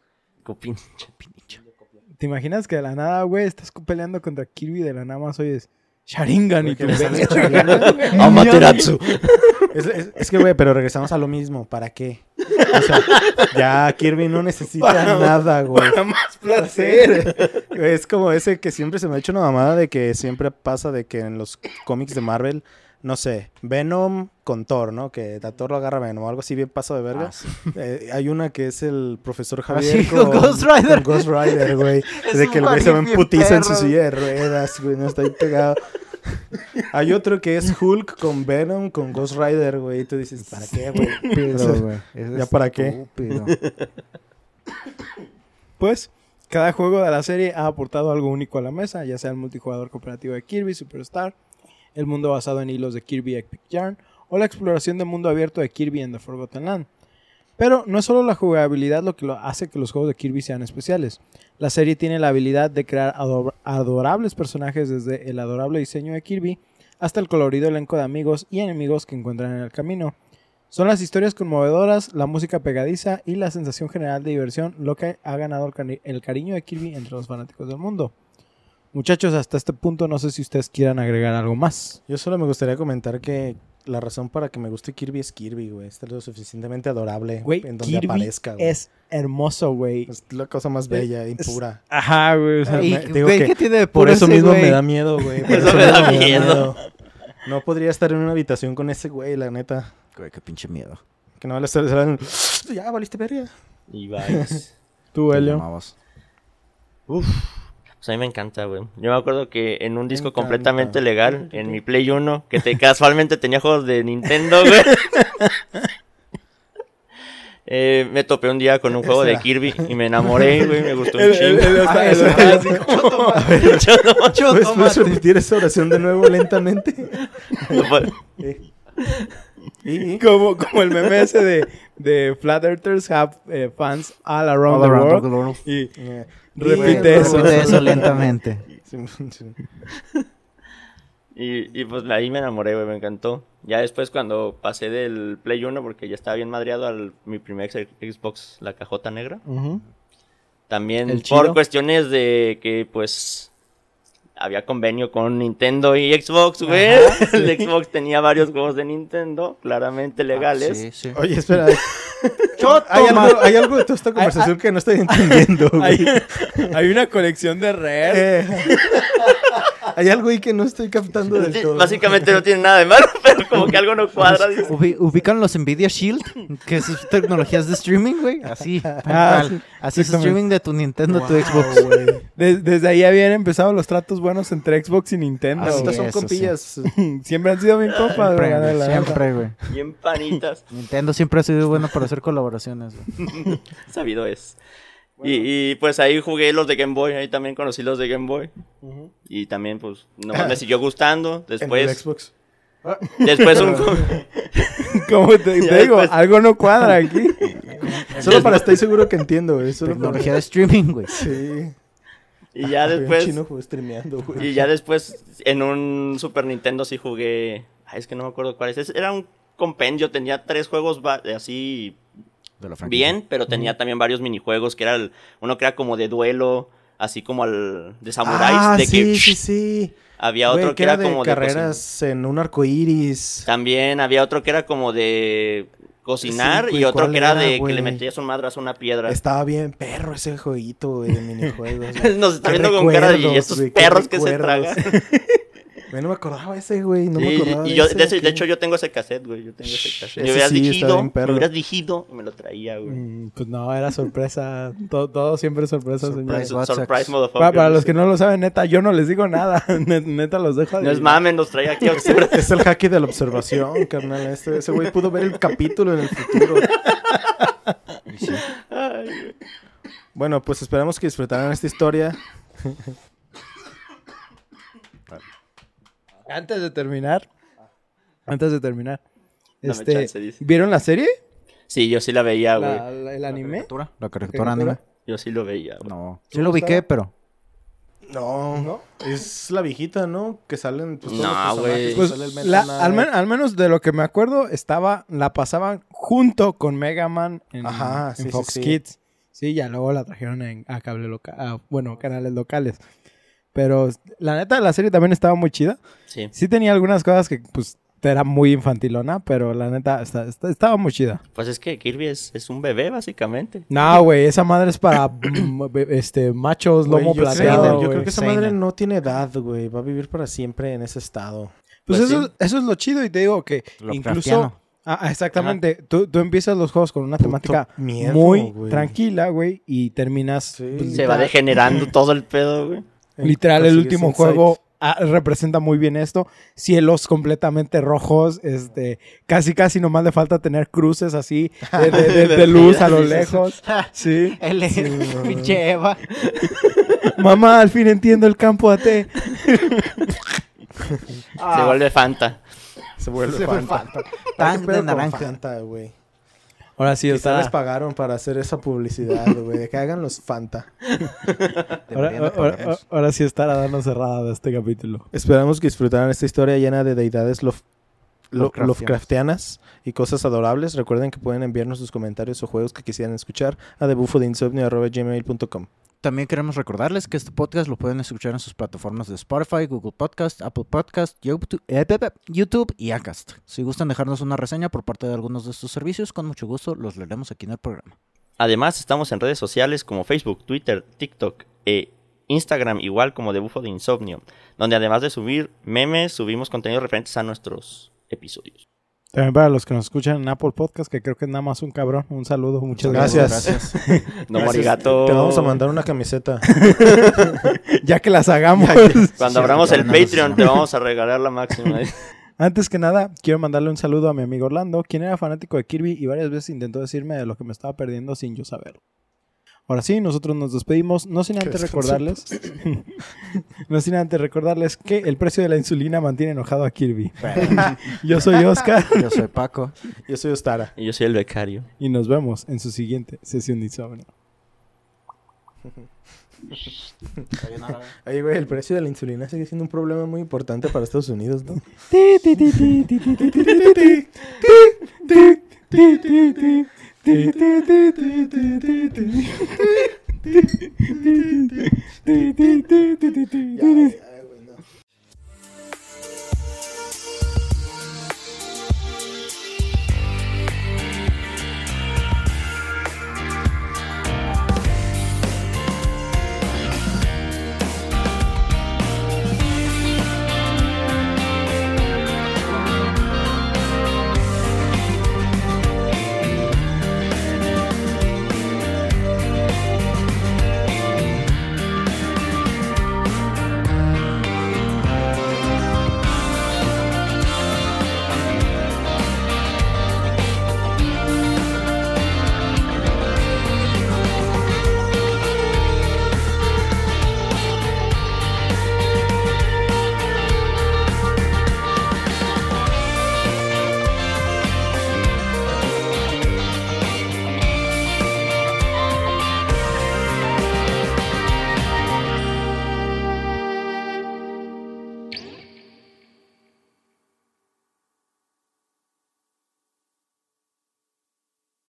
¿Te imaginas que de la nada, güey, estás peleando contra Kirby de la nada más oyes Sharingan y? Sharingan. Amaterasu. Es, es- es que, güey, pero regresamos a lo mismo. ¿Para qué? O sea, ya Kirby no necesita Para- nada, güey. Para más placer. Es como ese que siempre se me ha hecho una mamada de que siempre pasa de que en los cómics de Marvel, no sé, Venom con Thor, ¿no? Que a Thor lo agarra Venom o algo así bien paso de verga. Ah, sí. Eh, hay una que es el profesor Ah, Javier sí, con Ghost Rider. con Ghost Rider, güey. Es de que el güey se va en putiza en su silla de ruedas, güey. No está ahí pegado. Hay otro que es Hulk con Venom con Ghost Rider, güey. Y tú dices, ¿para qué, güey? Es ¿Ya para qué? Pues, cada juego de la serie ha aportado algo único a la mesa, ya sea el multijugador cooperativo de Kirby Superstar, el mundo basado en hilos de Kirby Epic Yarn o la exploración de mundo abierto de Kirby en The Forgotten Land. Pero no es solo la jugabilidad lo que lo hace que los juegos de Kirby sean especiales. La serie tiene la habilidad de crear ador- adorables personajes desde el adorable diseño de Kirby hasta el colorido elenco de amigos y enemigos que encuentran en el camino. Son las historias conmovedoras, la música pegadiza y la sensación general de diversión lo que ha ganado el cariño de Kirby entre los fanáticos del mundo. Muchachos, hasta este punto no sé si ustedes quieran agregar algo más. Yo solo me gustaría comentar que la razón para que me guste Kirby es Kirby, güey. Está lo suficientemente adorable Güey, en donde Kirby aparezca, güey. es hermoso, güey. Es la cosa más bella y Es- pura. Ajá, güey. o sea, Y, me- digo güey, que ¿qué tiene de Por eso ese mismo güey? me da miedo, güey. Por Eso me da miedo. No podría estar en una habitación con ese güey, la neta. Güey, qué pinche miedo. Que no vale estar... Ya, valiste verga. Y vais. tú, Helio. Uf. Pues a mí me encanta, güey. Yo me acuerdo que en un disco encanta. completamente legal, en mi Play 1, que te, casualmente tenía juegos de Nintendo, güey. Eh, me topé un día con un juego de. Kirby y me enamoré, güey. Me gustó un chingo. ¿Puedes, repetir esa oración de nuevo lentamente? Y, Como, como el meme ese de, de Flat Earthers have eh, fans all around, All the, around world. the world. Y repite eso. Repite eso lentamente. Sí, sí. Y, y pues ahí me enamoré, güey, me encantó. Ya después cuando pasé del Play 1, porque ya estaba bien madreado al mi primer Xbox, la cajota negra. También por cuestiones de que, pues, había convenio con Nintendo y Xbox, güey. El Xbox tenía varios juegos de Nintendo, claramente legales. Sí, sí. Oye, espera. Hay algo, hay algo de toda esta conversación que no estoy entendiendo, Hay, una colección de Rare. Eh, hay algo ahí que no estoy captando del todo. Básicamente no tiene nada de malo, pero como que algo no cuadra. dice. ¿Ubican los Nvidia Shield? Que es tecnologías de streaming, güey. Así. tal Ah, sí, Así es streaming de tu Nintendo, tu Wow, Xbox. güey. Des- desde ahí habían empezado los tratos buenos entre Xbox y Nintendo. Así Estas son compillas. Siempre han sido bien compas, güey, siempre, güey. Bien panitas. Nintendo siempre ha sido bueno para hacer colaboraciones, güey. Sabido es. Y, y, pues ahí jugué los de Game Boy, ahí también conocí los de Game Boy. Y también pues nomás me siguió gustando. En el Después, Xbox. después un... Como te, digo, después- algo no cuadra aquí. Solo para estar seguro que entiendo, güey. Solo para... Tecnología de streaming, güey. Sí. y ya después... chino streameando, güey. Y ya después en un Super Nintendo sí jugué... Ay, es que no me acuerdo cuál es. Era un compendio, tenía tres juegos así De la bien, pero tenía también varios minijuegos que era el- uno que era como de duelo, así como el de samuráis, Ah, de sí, que sí, sí. había Güey, otro que era, de como de cocina. carreras en un arco iris. También había otro que era como de cocinar Sí, y otro ¿cuál que era, era, de que le metías un madrazo a una piedra. Estaba bien perro ese jueguito, güey, de minijuegos. Nos está viendo con cara de y estos perros que se tragan. Güey, no me acordaba ese, güey. No me acordaba y de yo, ese, de, ese- de hecho, yo tengo ese cassette, güey. Yo tengo ese cassette. Me hubieras sí, digido, me hubieras digido y me lo traía, güey. Mm, Pues no, era sorpresa. Todo, todo siempre es sorpresa, Surprise, what? Surprise, motherfucker. Para, para los que no lo saben, neta, yo no les digo nada. Net- Neta, los dejo No es mames, nos traía aquí a. Es el hacky de la observación, carnal. Este, ese güey pudo ver el capítulo en el futuro. Ay. Bueno, pues esperamos que disfrutaran esta historia. Antes de terminar. Antes de terminar. Dame Este, chance, dice. ¿Vieron la serie? Sí, yo sí la veía, güey. La- la- ¿El anime? ¿Caricatura? ¿La caricatura anime? Yo sí lo veía, güey. No. Sí lo ubiqué, pero... No, no. Es la viejita, ¿no? Que salen. Pues, todos No, los personajes, güey. Pues sale el Meta la- Knight. al, men- al menos de lo que me acuerdo, estaba, la pasaban junto con Mega Man en, Ajá, en sí, sí, Fox sí. Kids. Sí, ya luego la trajeron en, a cable local, bueno, canales locales. Pero la neta, la serie también estaba muy chida. Sí. Sí tenía algunas cosas que, pues, era muy infantilona, pero la neta, está- está- estaba muy chida. Pues es que Kirby es, es un bebé, básicamente. No, güey, esa madre es para mm, be- este machos, lomo yo creo- plateado. Yo creo que esa madre no tiene edad, güey. Va a vivir para siempre en ese estado. Pues, Pues eso, sí. eso es lo chido y te digo que incluso... Ah, ah, exactamente. Tú, tú empiezas los juegos con una Puto temática miedo, muy tranquila, güey, y terminas... Sí. pues, Se va degenerando todo el pedo, güey. Literal, el último juego ah, representa muy bien esto. Cielos completamente rojos, este, casi casi nomás le falta tener cruces así de, de- de- de luz a lo lejos. Sí. El pinche Eva. Mamá, al fin entiendo el campo AT. Se vuelve Fanta. Se vuelve Se Fanta. Fanta. ¿Qué Tan de naranja. Fanta, güey. Ahora sí, Quizá les está... pagaron para hacer esa publicidad, güey. De que hagan los Fanta. Ahora, ahora- ahora sí estará dando cerrada de este capítulo. Esperamos que disfrutaran esta historia llena de deidades lof- lo- Lovecraftianas. Lovecraftianas y cosas adorables. Recuerden que pueden enviarnos sus comentarios o juegos que quisieran escuchar a debufodeinsomnio.gmail.com También queremos recordarles que este podcast lo pueden escuchar en sus plataformas de Spotify, Google Podcast, Apple Podcast, YouTube, eh, YouTube y Acast. Si gustan dejarnos una reseña por parte de algunos de estos servicios, con mucho gusto los leeremos aquí en el programa. Además, estamos en redes sociales como Facebook, Twitter, TikTok e Instagram, igual como de Bufo de Insomnio, donde además de subir memes, subimos contenidos referentes a nuestros episodios. También para los que nos escuchan en Apple Podcast, que creo que es nada más un cabrón. Un saludo, muchas Gracias. gracias. No morigato. Te vamos a mandar una camiseta. ya que las hagamos. Cuando Sí, abramos el Patreon, te vamos a regalar la máxima. Antes que nada, quiero mandarle un saludo a mi amigo Orlando, quien era fanático de Kirby y varias veces intentó decirme de lo que me estaba perdiendo sin yo saberlo. Ahora sí, nosotros nos despedimos, no sin antes recordarles, no sin antes recordarles que el precio de la insulina mantiene enojado a Kirby. Yo soy Oscar Yo soy Paco. Yo soy Ostara. Y yo soy el becario. y nos vemos en su siguiente sesión de insomnio. Oye, güey, el precio de la insulina sigue siendo un problema muy importante para Estados Unidos, ¿no? Ya, ya,